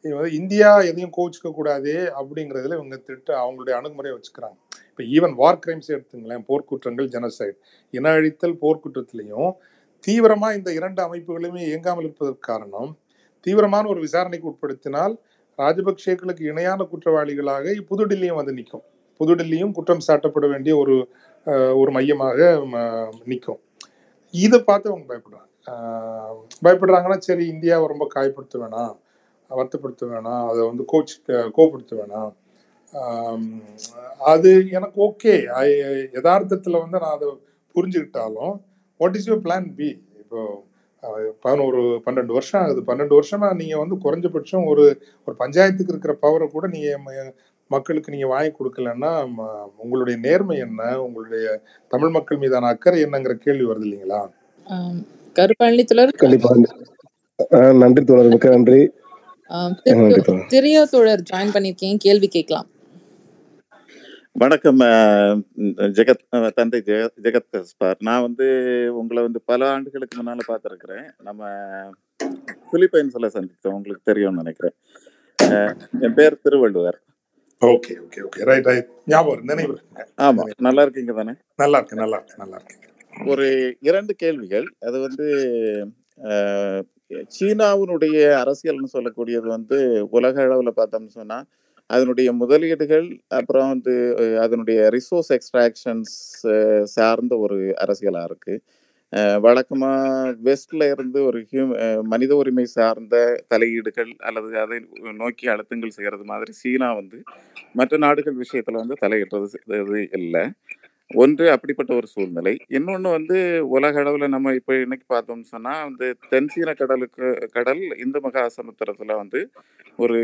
வந்து இந்தியா எதையும் கோச்சிக்க கூடாதே அப்படிங்கிறதுல இவங்க திட்ட அவங்களுடைய அணுகுமுறையை வச்சுக்கிறாங்க. இப்போ ஈவன் வார் கிரைம்ஸ் எடுத்துங்களேன் போர்க்குற்றங்கள் ஜெனசைட் இன அழித்தல் போர்க்குற்றத்திலையும் தீவிரமா இந்த இரண்டு அமைப்புகளுமே இயங்காமல் இருப்பதற்கு காரணம் தீவிரமான ஒரு விசாரணைக்கு உட்படுத்தினால் ராஜபக்சேக்களுக்கு இணையான குற்றவாளிகளாக புதுடில்லியும் வந்து நிற்கும் புதுடில்லியும் குற்றம் சாட்டப்பட வேண்டிய ஒரு ஒரு மையமாக நிற்கும் இதை பார்த்து அவங்க பயப்படுறாங்க. பயப்படுறாங்கன்னா சரி இந்தியாவை ரொம்ப காயப்படுத்த வேணாம் வருத்தப்படுத்த வேணாம் அதை வந்து கோச் கோப்படுத்த வேணாம். அது எனக்கு ஓகே. யதார்த்தத்தில் வந்து நான் அதை புரிஞ்சுக்கிட்டாலும் what is your plan B இப்போ பதினோரு பன்னெண்டு வருஷம் ஆகுது. பன்னெண்டு வருஷமா நீங்கள் வந்து குறைஞ்சபட்சம் ஒரு ஒரு பஞ்சாயத்துக்கு இருக்கிற பவரை கூட நீங்கள் மக்களுக்கு நீங்கள் வாங்கி கொடுக்கலன்னா உங்களுடைய நேர்மை என்ன? உங்களுடைய தமிழ் மக்கள் மீதான அக்கறை என்னங்கிற கேள்வி வருது இல்லைங்களா? கருப்பழனி தோழர். கண்டிப்பா ஆஹ் நன்றி தோழர் மிக்க நன்றி. திரையோ தோழர் ஜாயின் பண்ணிருக்கீங்க கேள்வி கேட்கலாம். வணக்கம் ஜெகத் தந்தை ஜெக ஜெகத் கஸ்பார். நான் வந்து உங்களை வந்து பல ஆண்டுகளுக்கு முன்னால பார்த்துருக்குறேன். நம்ம பிலிப்பைன்ஸ்ல சந்தித்தோம் உங்களுக்கு தெரியும்னு நினைக்கிறேன். என் பேர் Thiruvalluvar. Okay okay okay. Right right. ஞாபகம் நினைவு இருக்குங்க. ஆமா நினைவு நல்லா இருக்கீங்க தானே? நல்லா இருக்கு நல்லா இருக்கு நல்லா இருக்கு ஒரு இரண்டு கேள்விகள். அது வந்து சீனாவினுடைய அரசியல்னு சொல்லக்கூடியது வந்து உலக அளவுல பார்த்தோம்னு சொன்னா அதனுடைய முதலீடுகள் அப்புறம் வந்து அதனுடைய ரிசோர்ஸ் எக்ஸ்ட்ராக்ஷன்ஸ் சார்ந்த ஒரு அரசியலா இருக்கு. வழக்கமாக வழக்கமா வெஸ்ட்ல இருந்து ஒரு ஹியூ மனித உரிமை சார்ந்த தலையீடுகள் அல்லது அதை நோக்கி அழுத்தங்கள் செய்கிறது மாதிரி சீனா வந்து மற்ற நாடுகள் விஷயத்துல வந்து தலையிடுறது இல்லை. ஒன்று அப்படிப்பட்ட ஒரு சூழ்நிலை. இன்னொன்று வந்து உலக அளவில் நம்ம இப்போ இன்னைக்கு பார்த்தோம்னு சொன்னால் வந்து தென்சீன கடலுக்கு கடல் இந்து மகா சமுத்திரத்தில் வந்து ஒரு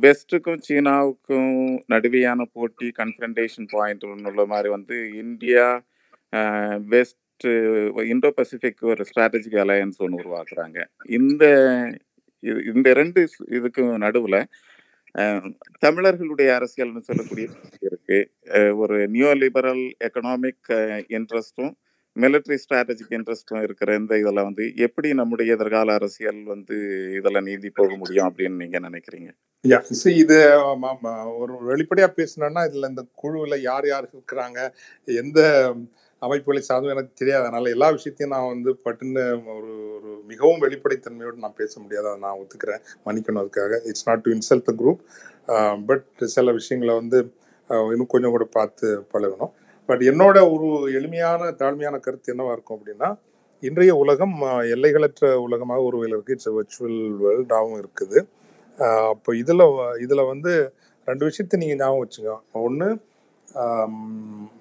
வெஸ்ட்டுக்கும் சீனாவுக்கும் நடுவையான போட்டி கன்ஃபரண்டேஷன் பாயிண்ட் உள்ள மாதிரி வந்து இந்தியா வெஸ்ட் இந்தோ பசிபிக் ஒரு ஸ்ட்ராட்டஜிக் அலையன்ஸ் ஒன்று உருவாக்குறாங்க. இந்த இது- இந்த ரெண்டு இதுக்கும் நடுவில் தமிழர்களுடைய அரசியல்னு சொல்லக்கூடிய இருக்கு. ஒரு நியூ லிபரல் எக்கனாமிக் இன்ட்ரெஸ்ட்டும் மிலிட்ரி ஸ்ட்ராட்டஜிக் இன்ட்ரெஸ்ட்டும் இருக்கிற இந்த இதெல்லாம் வந்து எப்படி நம்முடைய எதிர்கால அரசியல் வந்து இதெல்லாம் நீந்தி போக முடியும் அப்படின்னு நீங்க நினைக்கிறீங்க? யா இது ஆமா, ஒரு வெளிப்படையா பேசணும்னா இதுல இந்த குழுவுல யார் யார் இருக்கிறாங்க எந்த அமைப்புகளை சார்ந்தும் எனக்கு தெரியாது. அதனால எல்லா விஷயத்தையும் நான் வந்து பட்டுன்னு ஒரு ஒரு மிகவும் வெளிப்படைத்தன்மையோடு நான் பேச முடியாது. அதை நான் ஒத்துக்கிறேன். மன்னிக்கணும் அதுக்காக. It's not to insult the group but சில விஷயங்களை வந்து இன்னும் கொஞ்சம் கூட பார்த்து பழகணும். பட் என்னோட ஒரு எளிமையான தாழ்மையான கருத்து என்னவா இருக்கும் அப்படின்னா இன்றைய உலகம் எல்லைகளற்ற உலகமாக ஒரு இருக்கு. இட்ஸ் வர்ச்சுவல் வேர்ல்டாகவும் இருக்குது. அப்போ இதில் இதில் வந்து ரெண்டு விஷயத்தை நீங்கள் ஞாபகம் வச்சுங்க ஒன்று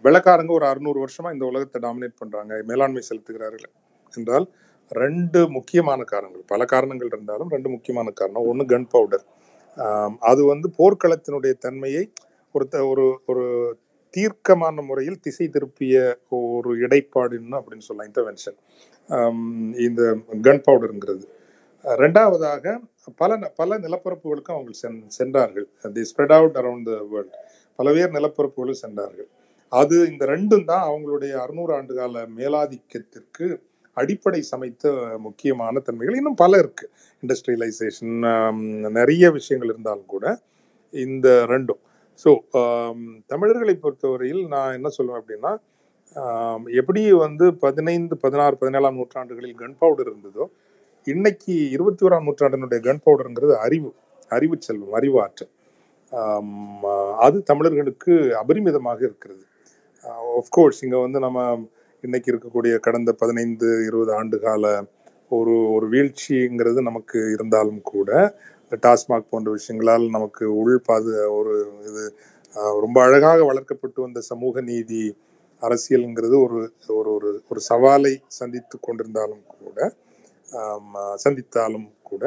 வெள்ளக்காரங்க ஒரு அறுநூறு வருஷமா இந்த உலகத்தை டாமினேட் பண்ணுறாங்க மேலாண்மை செலுத்துகிறார்கள் என்றால் ரெண்டு முக்கியமான காரணங்கள். பல காரணங்கள் இருந்தாலும் ரெண்டு முக்கியமான காரணம். ஒன்று கன் பவுடர் அது வந்து போர்க்களத்தினுடைய தன்மையை ஒரு ஒரு ஒரு தீர்க்கமான முறையில் திசை திருப்பிய ஒரு இடைப்பாடுன்னு அப்படின்னு சொல்லலாம் இன்டர்வென்ஷன் இந்த கன் பவுடருங்கிறது ரெண்டாவதாக பல ந- பல நிலப்பரப்புகளுக்கும் அவங்க சென் சென்றார்கள். They spread out around the world பல்வேறு நிலப்பரப்புகளில் சென்றார்கள். அது இந்த ரெண்டும் தான் அவங்களுடைய அறுநூறு ஆண்டு கால மேலாதிக்கத்திற்கு அடிப்படை சமைத்த முக்கியமான தன்மைகள். இன்னும் பல இருக்கு. இண்டஸ்ட்ரியலைசேஷன் நிறைய விஷயங்கள் இருந்தாலும் கூட இந்த ரெண்டும். ஸோ தமிழர்களை பொறுத்தவரையில் நான் என்ன சொல்லுவேன் அப்படின்னா எப்படி வந்து பதினைந்து பதினாறு பதினேழாம் நூற்றாண்டுகளில் கன் பவுடர் இருந்ததோ இன்னைக்கு இருபத்தி ஓராம் நூற்றாண்டினுடைய கன் பவுடருங்கிறது அறிவு அறிவு செல்வம் அறிவு ஆற்றல் அது தமிழர்களுக்கு அபரிமிதமாக இருக்கிறது. ஆஃப்கோர்ஸ் இங்கே வந்து நம்ம இன்னைக்கு இருக்கக்கூடிய கடந்த பதினைந்து இருபது ஆண்டு கால ஒரு ஒரு வீழ்ச்சிங்கிறது நமக்கு இருந்தாலும் கூட இந்த டாஸ்மாக் போன்ற விஷயங்களால் நமக்கு உள் பாது ஒரு இது ரொம்ப அழகாக வளர்க்கப்பட்டு வந்த சமூக நீதி அரசியல்ங்கிறது ஒரு ஒரு ஒரு ஒரு சவாலை சந்தித்து கொண்டிருந்தாலும் கூட சந்தித்தாலும் கூட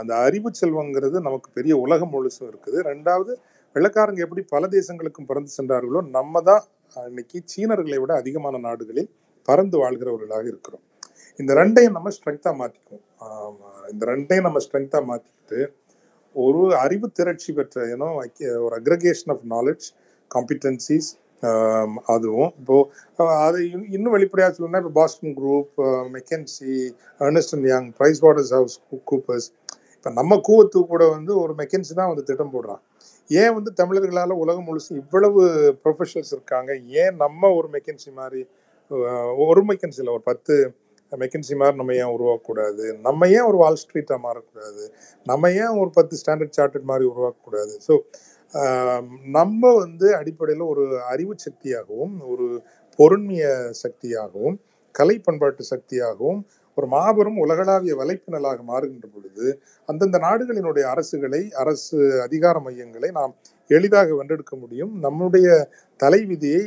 அந்த அறிவு செல்வங்கிறது நமக்கு பெரிய உலகம் முழுசும் இருக்குது. ரெண்டாவது வெள்ளக்காரங்க எப்படி பல தேசங்களுக்கும் பறந்து சென்றார்களோ நம்ம தான் இன்னைக்கு சீனர்களை விட அதிகமான நாடுகளில் பறந்து வாழ்கிறவர்களாக இருக்கிறோம். இந்த ரெண்டையும் நம்ம ஸ்ட்ரென்த்தாக மாற்றிக்குவோம் இந்த ரெண்டையும் நம்ம ஸ்ட்ரென்த்தாக மாற்றிக்கிட்டு ஒரு அறிவு திரட்சி பெற்ற ஏன்னோ ஒரு அக்ரகேஷன் ஆஃப் நாலேஜ் காம்பிடன்சிஸ் அதுவும். இப்போது அது இன்னும் இன்னும் வெளிப்படையாக சொல்லணும்னா இப்போ Boston group McKinsey Ernst and Young Price Waterhouse Coopers இப்போ நம்ம கூவத்து கூட வந்து ஒரு மெக்கன்சி தான் வந்து திட்டம் போடுறான். ஏன் வந்து தமிழர்களால் உலகம் முழுசு இவ்வளவு ப்ரொஃபஷனல்ஸ் இருக்காங்க? ஏன் நம்ம ஒரு மெக்கன்சி மாதிரி ஒரு மெக்கன்சியில் ஒரு பத்து மெக்கன்சி மாதிரி நம்ம ஏன் உருவாக்கக்கூடாது? நம்ம ஏன் ஒரு வால் ஸ்ட்ரீட்டாக மாறக்கூடாது? நம்ம ஏன் ஒரு பத்து ஸ்டாண்டர்ட் சார்ட்டட் மாதிரி உருவாக்கக்கூடாது? ஸோ நம்ம வந்து அடிப்படையில் ஒரு அறிவு சக்தியாகவும் ஒரு பொருண்மைய சக்தியாகவும் கலை பண்பாட்டு சக்தியாகவும் ஒரு மாபெரும் உலகளாவிய வலைப்பினலாக மாறுகின்ற பொழுது அந்தந்த நாடுகளினுடைய அரசுகளை அரசு அதிகார மையங்களை நாம் எளிதாக வென்றெடுக்க முடியும். நம்முடைய தலைவிதியை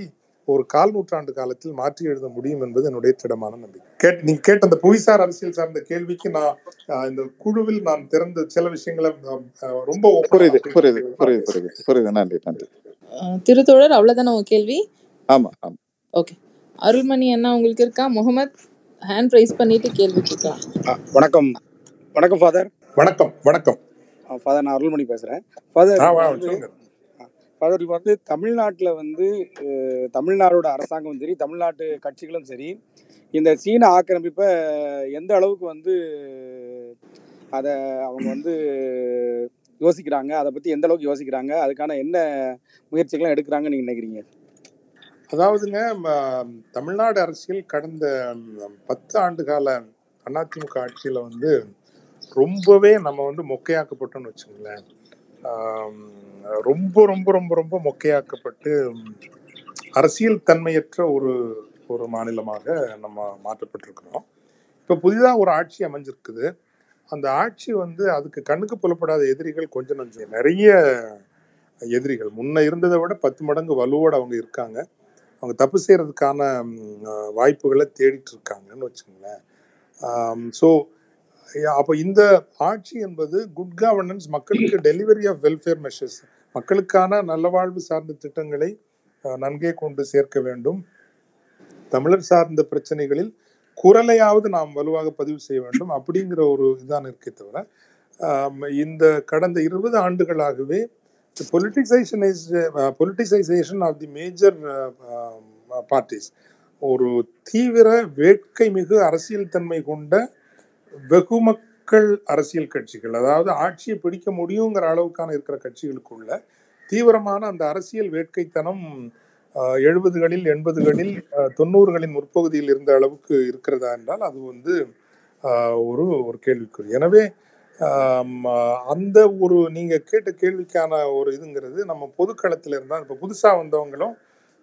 ஒரு கால் நூற்றாண்டு காலத்தில் மாற்றி எழுத முடியும் என்பது என்னுடைய திடமான நம்பிக்கை. கேட் நீங்க கேட்ட அந்த புவிசார் அரசியல் சார்ந்த கேள்விக்கு நான் ஆஹ், இந்த குழுவில் நான் திறந்த சில விஷயங்களை ரொம்ப புரியுது புரியுது புரியுது புரியுது புரியுது. நன்றி நன்றி. திருத்தோழர் அவ்வளவுதானே உங்க கேள்வி? ஆமா ஆமா. ஓகே. அருள்மணி அண்ணா உங்களுக்கு இருக்கா? முகமது? ஹேண்ட் ரைஸ் பண்ணிட்டு கேள்வி கேட்கலாம். வணக்கம். வணக்கம் ஃபாதர் வணக்கம் வணக்கம். ஃபாதர் நான் அருள்மணி பேசுகிறேன் ஃபாதர் ஃபாதர் இப்போ வந்து தமிழ்நாட்டில் வந்து தமிழ்நாடோட அரசாங்கமும் சரி தமிழ்நாட்டு கட்சிகளும் சரி இந்த சீன ஆக்கிரமிப்பை எந்த அளவுக்கு வந்து அதை அவங்க வந்து யோசிக்கிறாங்க அதை பற்றி எந்த அளவுக்கு யோசிக்கிறாங்க அதுக்கான என்ன முயற்சிகள்லாம் எடுக்கிறாங்கன்னு நீங்கள் நினைக்கிறீங்க? அதாவதுங்க தமிழ்நாடு அரசியல் கடந்த பத்து ஆண்டு கால அதிமுக ஆட்சியில் வந்து ரொம்பவே நம்ம வந்து மொக்கையாக்கப்பட்டோம்னு வச்சுங்களேன் ரொம்ப ரொம்ப ரொம்ப ரொம்ப மொக்கையாக்கப்பட்டு அரசியல் தன்மையற்ற ஒரு ஒரு மாநிலமாக நம்ம மாற்றப்பட்டிருக்கிறோம். இப்போ புதிதாக ஒரு ஆட்சி அமைஞ்சிருக்குது. அந்த ஆட்சி வந்து அதுக்கு கண்ணுக்கு புலப்படாத எதிரிகள் கொஞ்சம் நஞ்சம் நிறைய எதிரிகள். முன்ன இருந்ததை விட பத்து மடங்கு வலுவோடு அவங்க இருக்காங்க. அவங்க தப்பு செய்கிறதுக்கான வாய்ப்புகளை தேடிட்டு இருக்காங்கன்னு வச்சுங்களேன் ஸோ அப்போ இந்த ஆட்சி என்பது குட் கவர்னன்ஸ் மக்களுக்கு டெலிவரி ஆஃப் வெல்ஃபேர் மெஷர்ஸ் மக்களுக்கான நல்ல வாழ்வு சார்ந்த திட்டங்களை நன்கே கொண்டு சேர்க்க வேண்டும். தமிழர் சார்ந்த பிரச்சனைகளில் குரலையாவது நாம் வலுவாக பதிவு செய்ய வேண்டும். அப்படிங்கிற ஒரு இதுதான் இருக்கே தவிர இந்த கடந்த இருபது ஆண்டுகளாகவே politicisation is politicisation of the major parties ஒரு தீவிர வேட்கை மிகு அரசியல் தன்மை கொண்ட வெகுமக்கள் அரசியல் கட்சிகள் அதாவது ஆட்சியை பிடிக்க முடியுங்கிற அளவுக்கான இருக்கிற கட்சிகளுக்குள்ள தீவிரமான அந்த அரசியல் வேட்கைத்தனம் எழுபதுகளில் எண்பதுகளில் தொண்ணூறுகளின் முற்பகுதியில் இருந்த அளவுக்கு இருக்கிறதா என்றால் அது வந்து ஒரு ஒரு கேள்விக்குறி. எனவே அந்த ஒரு நீங்க கேட்ட கேள்விக்கான ஒரு இதுங்கிறது நம்ம பொதுக்களத்தில் இருந்தால் இப்போ புதுசாக வந்தவங்களும்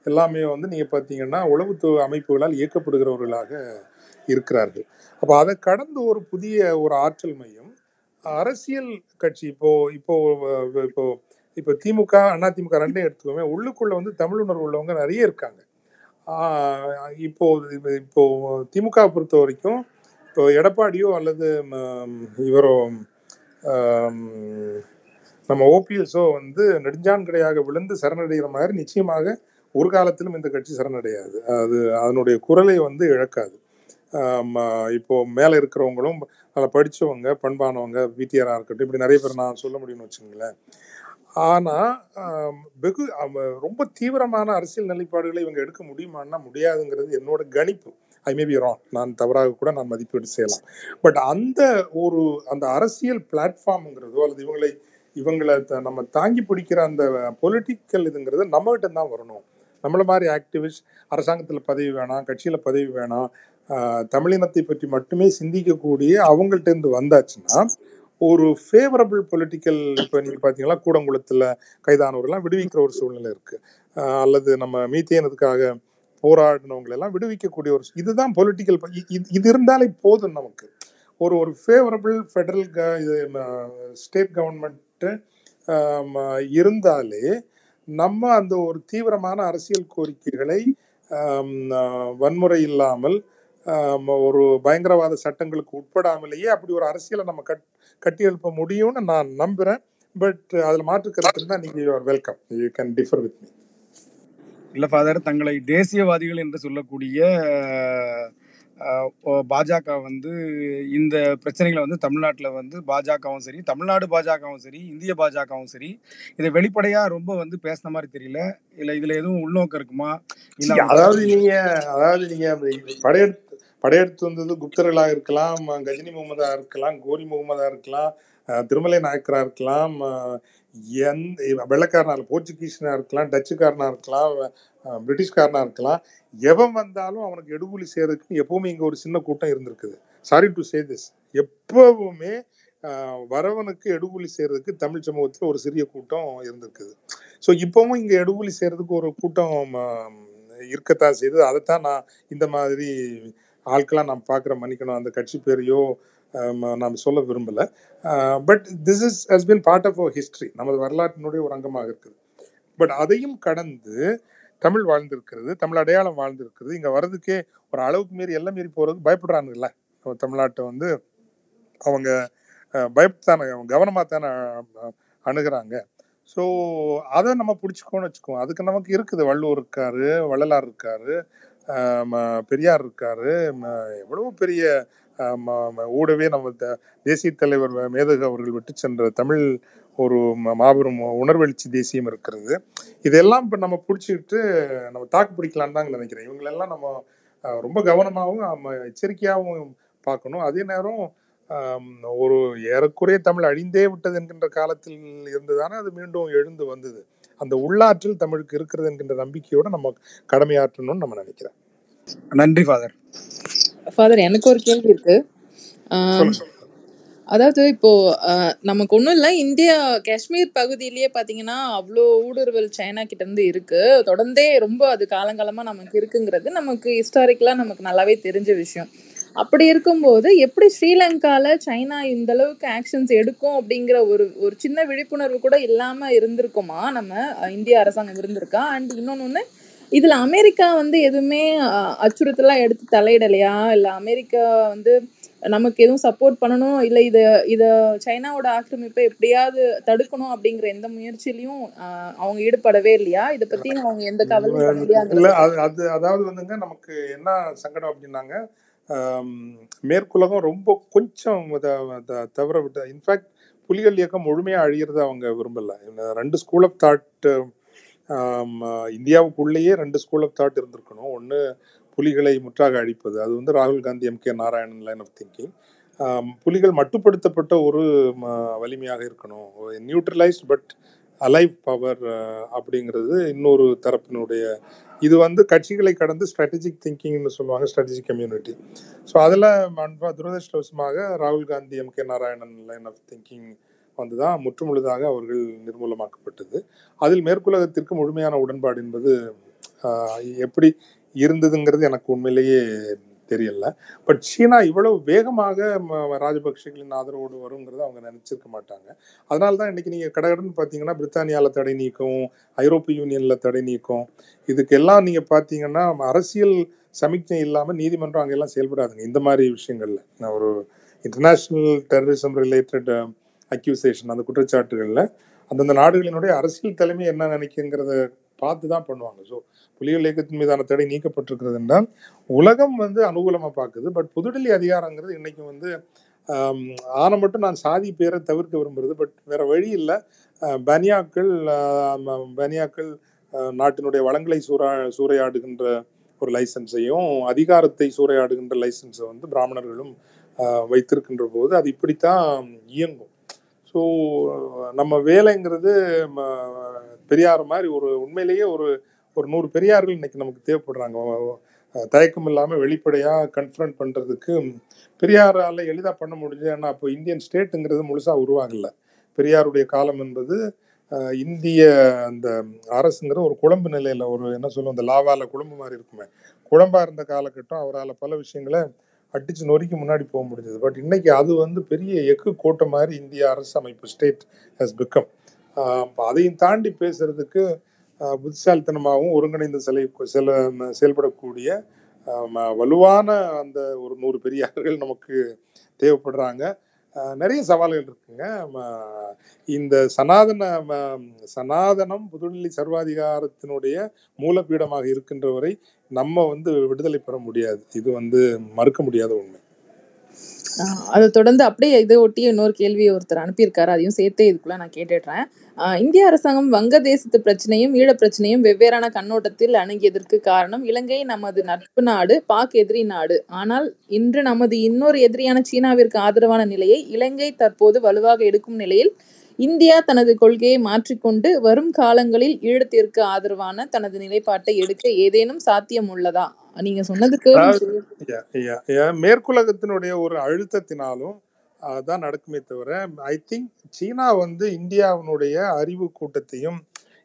எல்லாமே வந்து நீங்க பார்த்தீங்கன்னா உளவுத்துவ அமைப்புகளால் இயக்கப்படுகிறவர்களாக இருக்கிறார்கள். அப்போ அதை கடந்து ஒரு புதிய ஒரு ஆற்றல் மையம் அரசியல் கட்சி இப்போ இப்போ இப்போ இப்போ திமுக அண்ணா திமுக ரெண்டையும் எடுத்துக்கோமே உள்ளுக்குள்ள வந்து தமிழ் உணர்வு உள்ளவங்க நிறைய இருக்காங்க. இப்போ இப்போ திமுக பொறுத்த வரைக்கும் இப்போ எடப்பாடியோ அல்லது இவரோ நம்ம ஓபிஎஸ்ஸோ வந்து நெடுஞ்சான்கடையாக விழுந்து சரணடைகிற மாதிரி நிச்சயமாக ஒரு காலத்திலும் இந்த கட்சி சரணடையாது. அது அதனுடைய குரலை வந்து இழக்காது. இப்போ மேலே இருக்கிறவங்களும் அதில் படித்தவங்க பண்பானவங்க பிடிஆராக இருக்கட்டும் இப்படி நிறைய பேர் நான் சொல்ல முடியும்னு வச்சுங்களேன் ஆனால் வெகு ரொம்ப தீவிரமான அரசியல் நிலைப்பாடுகளை இவங்க எடுக்க முடியுமான்னா முடியாதுங்கிறது என்னோட கணிப்பு. ஐ மே பி ராங் நான் தவறாக கூட நான் மதிப்பீடு செய்யலாம். பட் அந்த ஒரு அந்த அரசியல் பிளாட்ஃபார்ம்ங்கிறதோ அல்லது இவங்களை இவங்களை த- நம்ம தாங்கி பிடிக்கிற அந்த பொலிட்டிக்கல் இதுங்கிறது நம்மகிட்ட தான் வரணும். நம்மளை மாதிரி ஆக்டிவிஸ்ட் அரசாங்கத்தில் பதவி வேணாம் கட்சியில் பதவி வேணாம் தமிழினத்தை பற்றி மட்டுமே சிந்திக்கக்கூடிய அவங்கள்ட்டேருந்து வந்தாச்சுன்னா ஒரு ஃபேவரபிள் பொலிட்டிக்கல் இப்போ நீங்கள் பார்த்தீங்கன்னா கூடங்குளத்தில் கைதானவர்கள்லாம் விடுவிக்கிற ஒரு சூழ்நிலை இருக்குது அல்லது நம்ம மீத்தேனதுக்காக போராடினவங்களை எல்லாம் விடுவிக்கக்கூடிய ஒரு இதுதான் பொலிட்டிக்கல் இது இருந்தாலே போதும் நமக்கு. ஒரு ஒரு ஃபேவரபிள் ஃபெடரல் க இது ஸ்டேட் கவர்மெண்ட்டு இருந்தாலே நம்ம அந்த ஒரு தீவிரமான அரசியல் கோரிக்கைகளை வன்முறை இல்லாமல் ஒரு பயங்கரவாத சட்டங்களுக்கு உட்படாமலேயே அப்படி ஒரு அரசியலை நம்ம கட் கட்டி எழுப்ப முடியும்னு நான் நம்புகிறேன் பட் அதில் மாற்று கருத்து இருந்தால் நீங்கள் you are welcome you can differ with me இல்ல ஃபாதர் தங்களை தேசியவாதிகள் என்று சொல்லக்கூடிய பாஜக வந்து இந்த பிரச்சனைகளை வந்து தமிழ்நாட்டில் வந்து பாஜகவும் சரி தமிழ்நாடு பாஜகவும் சரி இந்திய பாஜகவும் சரி இதை வெளிப்படையா ரொம்ப வந்து பேசின மாதிரி தெரியல. இல்ல இதுல எதுவும் உள்நோக்கம் இருக்குமா? இல்ல அதாவது நீங்க அதாவது நீங்க படையெடுத்து படையெடுத்து வந்தது குப்தர்களா இருக்கலாம் கஜினி முகமதா இருக்கலாம் கோரி முகமதா இருக்கலாம் அஹ், திருமலை நாயக்கரா இருக்கலாம் எந்த வெள்ளக்காரனா போர்ச்சுகீஸ்னா இருக்கலாம் டச்சுக்காரனா இருக்கலாம் பிரிட்டிஷ்காரனாக பிரிட்டிஷ்காரனா இருக்கலாம். எவன் வந்தாலும் அவனுக்கு எடுபுலி செய்கிறதுக்கு எப்பவுமே இங்க ஒரு சின்ன கூட்டம் இருந்திருக்குது. சாரி டு சே திஸ் எப்பவுமே வரவனுக்கு எடுபுலி செய்யறதுக்கு தமிழ் சமூகத்துல ஒரு சிறிய கூட்டம் இருந்திருக்குது. ஸோ இப்பவும் இங்க எடுபுலி செய்யறதுக்கு ஒரு கூட்டம் இருக்கத்தான் செய்யுது. அதைத்தான் நான் இந்த மாதிரி ஆட்களாக நான் பார்க்குற மன்னிக்கணும். அந்த கட்சி பேரையோ நாம் சொல்ல விரும்பல. But this is has been part of our history நமது வரலாற்றினுடைய ஒரு அங்கமாக இருக்குது. பட் அதையும் கடந்து தமிழ் வாழ்ந்திருக்கிறது தமிழ் அடையாளம் வாழ்ந்திருக்கிறது. இங்கே வர்றதுக்கே ஒரு அளவுக்கு மீறி எல்லாம் மீறி போகிறதுக்கு பயப்படுறானுல்ல தமிழ்நாட்டை வந்து அவங்க பயப்பத்தானே கவனமாக தானே அணுகிறாங்க. ஸோ அதை நம்ம பிடிச்சிக்கோன்னு வச்சுக்கோம் அதுக்கு நமக்கு இருக்குது. வள்ளுவர் இருக்காரு வள்ளலார் இருக்காரு ஆஹ் பெரியார் இருக்காரு ம- எவ்வளவோ பெரிய ஊடவே நம்ம த- தேசிய தலைவர் மேதகு அவர்கள் விட்டு சென்ற தமிழ் ஒரு மாபெரும் உணர்வெழுச்சி தேசியம் இருக்கிறது. இதெல்லாம் இப்போ நம்ம பிடிச்சிக்கிட்டு நம்ம தாக்கு பிடிக்கலான்னு தான் நினைக்கிறேன். இவங்களெல்லாம் நம்ம ரொம்ப கவனமாகவும் நம்ம எச்சரிக்கையாகவும் பார்க்கணும். அதே நேரம் ஒரு ஏறக்குறைய தமிழ் அழிந்தே விட்டது என்கின்ற காலத்தில் இருந்துதானே அது மீண்டும் எழுந்து வந்தது. அந்த உள்ளாற்றல் தமிழுக்கு இருக்கிறது என்கின்ற நம்பிக்கையோட நம்ம கடமையாற்றணும்னு நம்ம நினைக்கிறேன். நன்றி ஃபாதர் ஃபாதர் எனக்கு ஒரு கேள்வி இருக்கு. அதாவது இப்போ நமக்கு ஒன்றும் இல்லை இந்தியா காஷ்மீர் பகுதியிலேயே பார்த்தீங்கன்னா அவ்வளோ ஊடுருவல் சைனா கிட்ட இருந்து இருக்கு. தொடர்ந்தே ரொம்ப அது காலங்காலமா நமக்கு இருக்குங்கிறது நமக்கு ஹிஸ்டாரிக்கலா நமக்கு நல்லாவே தெரிஞ்ச விஷயம். அப்படி இருக்கும்போது எப்படி ஸ்ரீலங்கால சைனா இந்த அளவுக்கு ஆக்ஷன்ஸ் எடுக்கும் அப்படிங்கிற ஒரு ஒரு சின்ன விழிப்புணர்வு கூட இல்லாம இருந்திருக்குமா? நம்ம இந்திய அரசாங்கம் இருந்திருக்கா? அண்ட் இன்னொன்னு இதுல அமெரிக்கா வந்து எதுவுமே அஹ், அச்சுறுத்தலா எடுத்து தலையிடலையா? இல்ல அமெரிக்கா வந்து நமக்கு எதுவும் சப்போர்ட் பண்ணணும்? இல்ல இத இத சைனாவோட ஆக்கிரமிப்பை எப்படியாவது தடுக்கணும் அப்படிங்கிற எந்த முயற்சியிலயும் அவங்க ஈடுபடவே இல்லையா? இத பத்தி அவங்க எந்த கவலையும் இல்ல அது அது அதாவது வந்துங்க நமக்கு என்ன சங்கடம் அப்படின்னாங்க மேற்குலகம் ரொம்ப கொஞ்சம் தவற விட்ட இன்ஃபேக்ட் புலிகள் இயக்கம் முழுமையாக அழியிறத அவங்க விரும்பல. ரெண்டு ஸ்கூல் ஆஃப் தாட் இந்தியாவுக்குள்ளேயே ரெண்டு ஸ்கூல் ஆஃப் தாட் இருந்திருக்கணும். ஒன்று புலிகளை முற்றாக அழிப்பது. அது வந்து ராகுல் Gandhi M. K. Narayanan line of thinking புலிகள் மட்டுப்படுத்தப்பட்ட ஒரு வலிமையாக இருக்கணும். நியூட்ரலைஸ்ட் பட் அலைவ் பவர் அப்படிங்கிறது இன்னொரு தரப்பினுடைய இது வந்து கட்சிகளை கடந்து ஸ்ட்ராட்டஜிக் திங்கிங்னு சொல்லுவாங்க ஸ்ட்ராட்டஜிக் கம்யூனிட்டி ஸோ அதில் துரதிருஷ்டவசமாக ராகுல் Gandhi M. K. Narayanan line of thinking வந்து தான் முற்றுமுழுதாக அவர்கள் நிர்மூலமாக்கப்பட்டது. அதில் மேற்குலகத்திற்கு முழுமையான உடன்பாடு என்பது எப்படி இருந்ததுங்கிறது எனக்கு உண்மையிலேயே தெரியல. பட் சீனா இவ்வளவு வேகமாக ராஜபக்சேகளின் ஆதரவோடு வருங்கிறத அவங்க நினைச்சிருக்க மாட்டாங்க. அதனால தான் இன்னைக்கு நீங்கள் கடகடன்னு பார்த்தீங்கன்னா பிரித்தானியாவில் தடை நீக்கம் ஐரோப்பிய யூனியனில் தடை நீக்கம் இதுக்கெல்லாம் நீங்கள் பார்த்தீங்கன்னா அரசியல் சமிக்ஞை இல்லாமல் நீதிமன்றம் அங்கெல்லாம் செயல்படாதுங்க. இந்த மாதிரி விஷயங்கள்ல. நான் ஒரு இன்டர்நேஷ்னல் டெரரிசம் ரிலேட்டட் அக்யூசேஷன் அந்த குற்றச்சாட்டுகளில். அந்தந்த நாடுகளினுடைய அரசியல் தலைமை என்ன நினைக்குங்கிறத பார்த்து தான் பண்ணுவாங்க. ஸோ புலிகள் இயக்கத்தின் மீதான தடை நீக்கப்பட்டிருக்கிறது என்றால் உலகம் வந்து அனுகூலமாக பார்க்குது. பட் புதுடெல்லி அதிகாரங்கிறது இன்றைக்கும் வந்து ஆம், ஆன மட்டும் நான் சாதி பேரை தவிர்க்க விரும்புகிறது பட் வேற வழி இல்லை. பனியாக்கள் பனியாக்கள் நாட்டினுடைய வளங்களை சூறா சூறையாடுகின்ற ஒரு லைசன்ஸையும் அதிகாரத்தை சூறையாடுகின்ற லைசன்ஸை வந்து பிராமணர்களும் வைத்திருக்கின்ற போது அது இப்படித்தான் இயங்கும். ஸோ நம்ம வேலைங்கிறது ம, பெரியார் மாதிரி ஒரு உண்மையிலேயே ஒரு ஒரு நூறு பெரியார்கள் இன்னைக்கு நமக்கு தேவைப்படுறாங்க. தயக்கம் இல்லாமல் வெளிப்படையாக கன்ஃபரண்ட் பண்ணுறதுக்கு பெரியாரால் எளிதாக பண்ண முடிஞ்சு. ஏன்னா அப்போ இந்தியன் ஸ்டேட்டுங்கிறது முழுசாக உருவாகல. பெரியாருடைய காலம் என்பது இந்திய அந்த அரசுங்கிற ஒரு குழம்பு நிலையில் ஒரு என்ன சொல்லுவோம் இந்த லாவால குழம்பு மாதிரி இருக்குமே. குழம்பாக இருந்த காலகட்டம் அவரால் பல விஷயங்களை அடிச்சு நொறுக்கி முன்னாடி போக முடிஞ்சது. பட் இன்னைக்கு அது வந்து பெரிய எக்கு கோட்டை மாதிரி இந்திய அரசு அமைப்பு ஸ்டேட் ஹஸ் பிகம் அதையும் தாண்டி பேசுறதுக்கு புத்திசாலித்தனமாகவும் ஒருங்கிணைந்த சிலை செல செயல்படக்கூடிய ம- வலுவான அந்த ஒரு நூறு பெரியார்கள் நமக்கு தேவைப்படுறாங்க. நிறைய சவால்கள் இருக்குங்க. இந்த சனாதன ம- சனாதனம் புதுடெல்லி சர்வாதிகாரத்தினுடைய மூலப்பீடமாக இருக்கின்ற வரை நம்ம வந்து விடுதலை பெற முடியாது. இது வந்து மறுக்க முடியாத உண்மை. அதை தொடர்ந்து அப்படியே இதை ஒட்டி இன்னொரு கேள்வியை ஒருத்தர் அனுப்பியிருக்காரு. அதையும் சேர்த்தே இதுக்குள்ள நான் கேட்டுடுறேன். ஆஹ் இந்திய அரசாங்கம் வங்கதேசத்து பிரச்சனையும் ஈழ பிரச்சனையும் வெவ்வேறான கண்ணோட்டத்தில் அணுகியதற்கு காரணம் இலங்கை நமது நட்பு நாடு பாக் எதிரி நாடு. ஆனால் இன்று நமது இன்னொரு எதிரியான சீனாவிற்கு ஆதரவான நிலையை இலங்கை தற்போது வலுவாக எடுக்கும் நிலையில் இந்தியா தனது கொள்கையை மாற்றிக்கொண்டு வரும் காலங்களில் ஈழத்திற்கு ஆதரவான தனது நிலைப்பாட்டை எடுக்க ஏதேனும் சாத்தியம் உள்ளதா? நீங்க சொன்னதுக்கு. மேற்குலகத்தினுடைய ஒரு அழுத்தத்தினாலும் தான் நடக்குமே தவிர ஐ திங்க் சீனா வந்து இந்தியாவினுடைய அறிவு கூட்டத்தையும்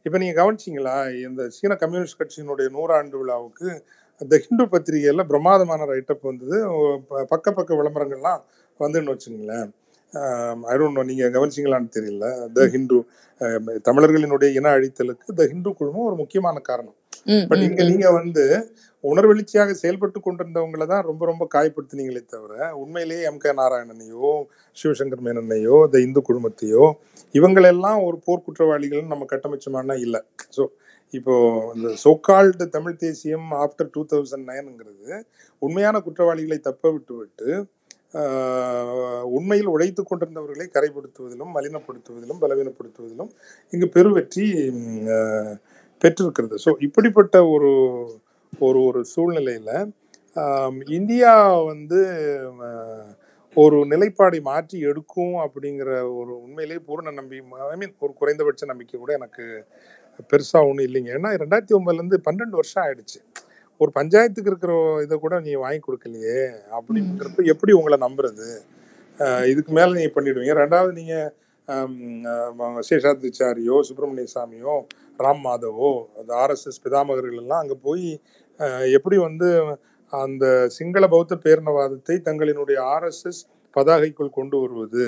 இப்போ நீங்கள் கவனிச்சிங்களா? இந்த சீன கம்யூனிஸ்ட் கட்சியினுடைய நூறாண்டு விழாவுக்கு இந்த ஹிந்து பத்திரிகையில் பிரமாதமான ரைட்டப் வந்தது. பக்க பக்க விளம்பரங்கள்லாம் வந்துன்னு வச்சுங்களேன் ஐ டோன்ட் நோ நீங்கள் கவனிச்சிங்களான்னு தெரியல. த ஹிந்து தமிழர்களினுடைய இன அழித்தலுக்கு த ஹிந்து குழுமம் ஒரு முக்கியமான காரணம். பட் இங்க. நீங்க வந்து உணர்வெழுச்சியாக செயல்பட்டு கொண்டிருந்தவங்களை தான் ரொம்ப ரொம்ப காயப்படுத்தினீங்களே தவிர உண்மையிலேயே எம் கே நாராயணனையோ சிவசங்கர் மேனனையோ இந்த இந்து குழுமத்தையோ இவங்களெல்லாம் ஒரு போர் குற்றவாளிகள் நம்ம கட்டமைச்சோமானா இல்லை. ஸோ இப்போ இந்த சோகால்டு தமிழ் தேசியம் ஆஃப்டர் டூ தௌசண்ட் நைனுங்கிறது உண்மையான குற்றவாளிகளை தப்ப விட்டு விட்டு உண்மையில் உழைத்து கொண்டிருந்தவர்களை கரைப்படுத்துவதிலும் மலினப்படுத்துவதிலும் பலவீனப்படுத்துவதிலும் இங்கு பெருவெற்றி பெற்றிருக்கிறது. ஸோ இப்படிப்பட்ட ஒரு ஒரு ஒரு சூழ்நிலையில் இந்தியா வந்து ஒரு நிலைப்பாடை மாற்றி எடுக்கும் அப்படிங்கிற ஒரு உண்மையிலேயே பூர்ண நம்பி ஐ மீன் ஒரு குறைந்தபட்ச நம்பிக்கை கூட எனக்கு பெருசாக ஒன்றும் இல்லைங்க. ஏன்னா ரெண்டாயிரத்தி ஒன்பதுலேருந்து பன்னெண்டு வருஷம் ஆயிடுச்சு. ஒரு பஞ்சாயத்துக்கு இருக்கிற இதை கூட நீ வாங்கி கொடுக்கலையே அப்படிங்கிறப்ப எப்படி உங்களை நம்புறது? இதுக்கு மேல நீங்க பண்ணிடுவீங்க. ரெண்டாவது நீங்க ஆம், ஆஹ் சேஷாத்ரிச்சாரியோ சுப்பிரமணிய சாமியோ ராம் மாதவோ அந்த ஆர்எஸ்எஸ் பிதாமகர்கள் எல்லாம் அங்க போய் எப்படி வந்து அந்த சிங்கள பௌத்த பேரினவாதத்தை தங்களினுடைய ஆர்எஸ்எஸ் பதாகைக்குள் கொண்டு வருவது?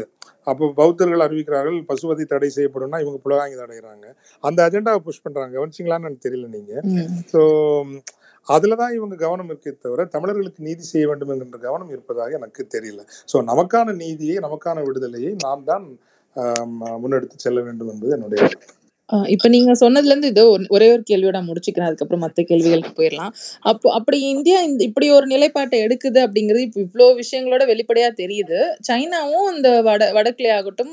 அப்போ பௌத்தர்கள் அறிவிக்கிறார்கள் பசுவதை தடை செய்யப்படும்னா இவங்க புலகாங்கி தடைகிறாங்க. அந்த அஜெண்டாவை புஷ் பண்றாங்க. கவனிச்சிங்களான்னு எனக்கு தெரியல நீங்க. ஸோ அதில் தான் இவங்க கவனம் இருக்கே தவிர தமிழர்களுக்கு நீதி செய்ய வேண்டும் என்கின்ற கவனம் இருப்பதாக எனக்கு தெரியல. ஸோ நமக்கான நீதியை நமக்கான விடுதலையை நாம் தான் முன்னெடுத்து செல்ல வேண்டும் என்பது என்னுடைய ஆஹ் இப்ப நீங்க சொன்னதுல இருந்து இதோ ஒரு- ஒரே கேள்வியோட நான் முடிச்சுக்கிறேன். அதுக்கப்புறம் மத்த கேள்விகளுக்கு போயிடலாம் அப்போ அப்படி இந்தியா இந்த இப்படி ஒரு நிலைப்பாட்டை எடுக்குது அப்படிங்கிறது இப்போ இவ்வளோ விஷயங்களோட வெளிப்படையா தெரியுது. சைனாவும் இந்த வட வடக்கிலே ஆகட்டும்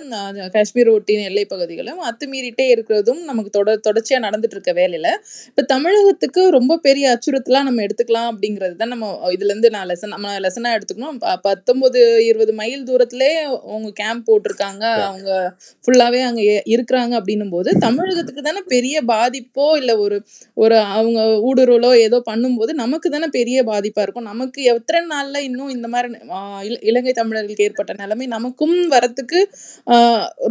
காஷ்மீர் ஒட்டின எல்லை பகுதிகளும் அத்துமீறிட்டே இருக்கிறதும் நமக்கு தொட தொடர்ச்சியா நடந்துட்டு இருக்க வேலையில. இப்ப தமிழகத்துக்கு ரொம்ப பெரிய அச்சுறுத்தலா நம்ம எடுத்துக்கலாம் அப்படிங்கிறது தான் நம்ம இதுல இருந்து நான் லெசன் நம்ம லெசனா எடுத்துக்கணும். ப- பத்தொன்பது இருபது மைல் தூரத்திலே அவங்க கேம்ப் போட்டிருக்காங்க. அவங்க ஃபுல்லாவே அங்க எ- இருக்கிறாங்க அப்படின்னும் போது தமிழகத்துக்கு தானே பெரிய பாதிப்போ இல்ல ஒரு ஒரு அவங்க ஊடுருவலோ ஏதோ பண்ணும்போது நமக்கு தானே பெரிய பாதிப்பா இருக்கும். நமக்கு எத்தனை நாள்ல இன்னும் இந்த மாதிரி இலங்கை தமிழர்களுக்கு ஏற்பட்ட நிலைமை நமக்கும் வரத்துக்கு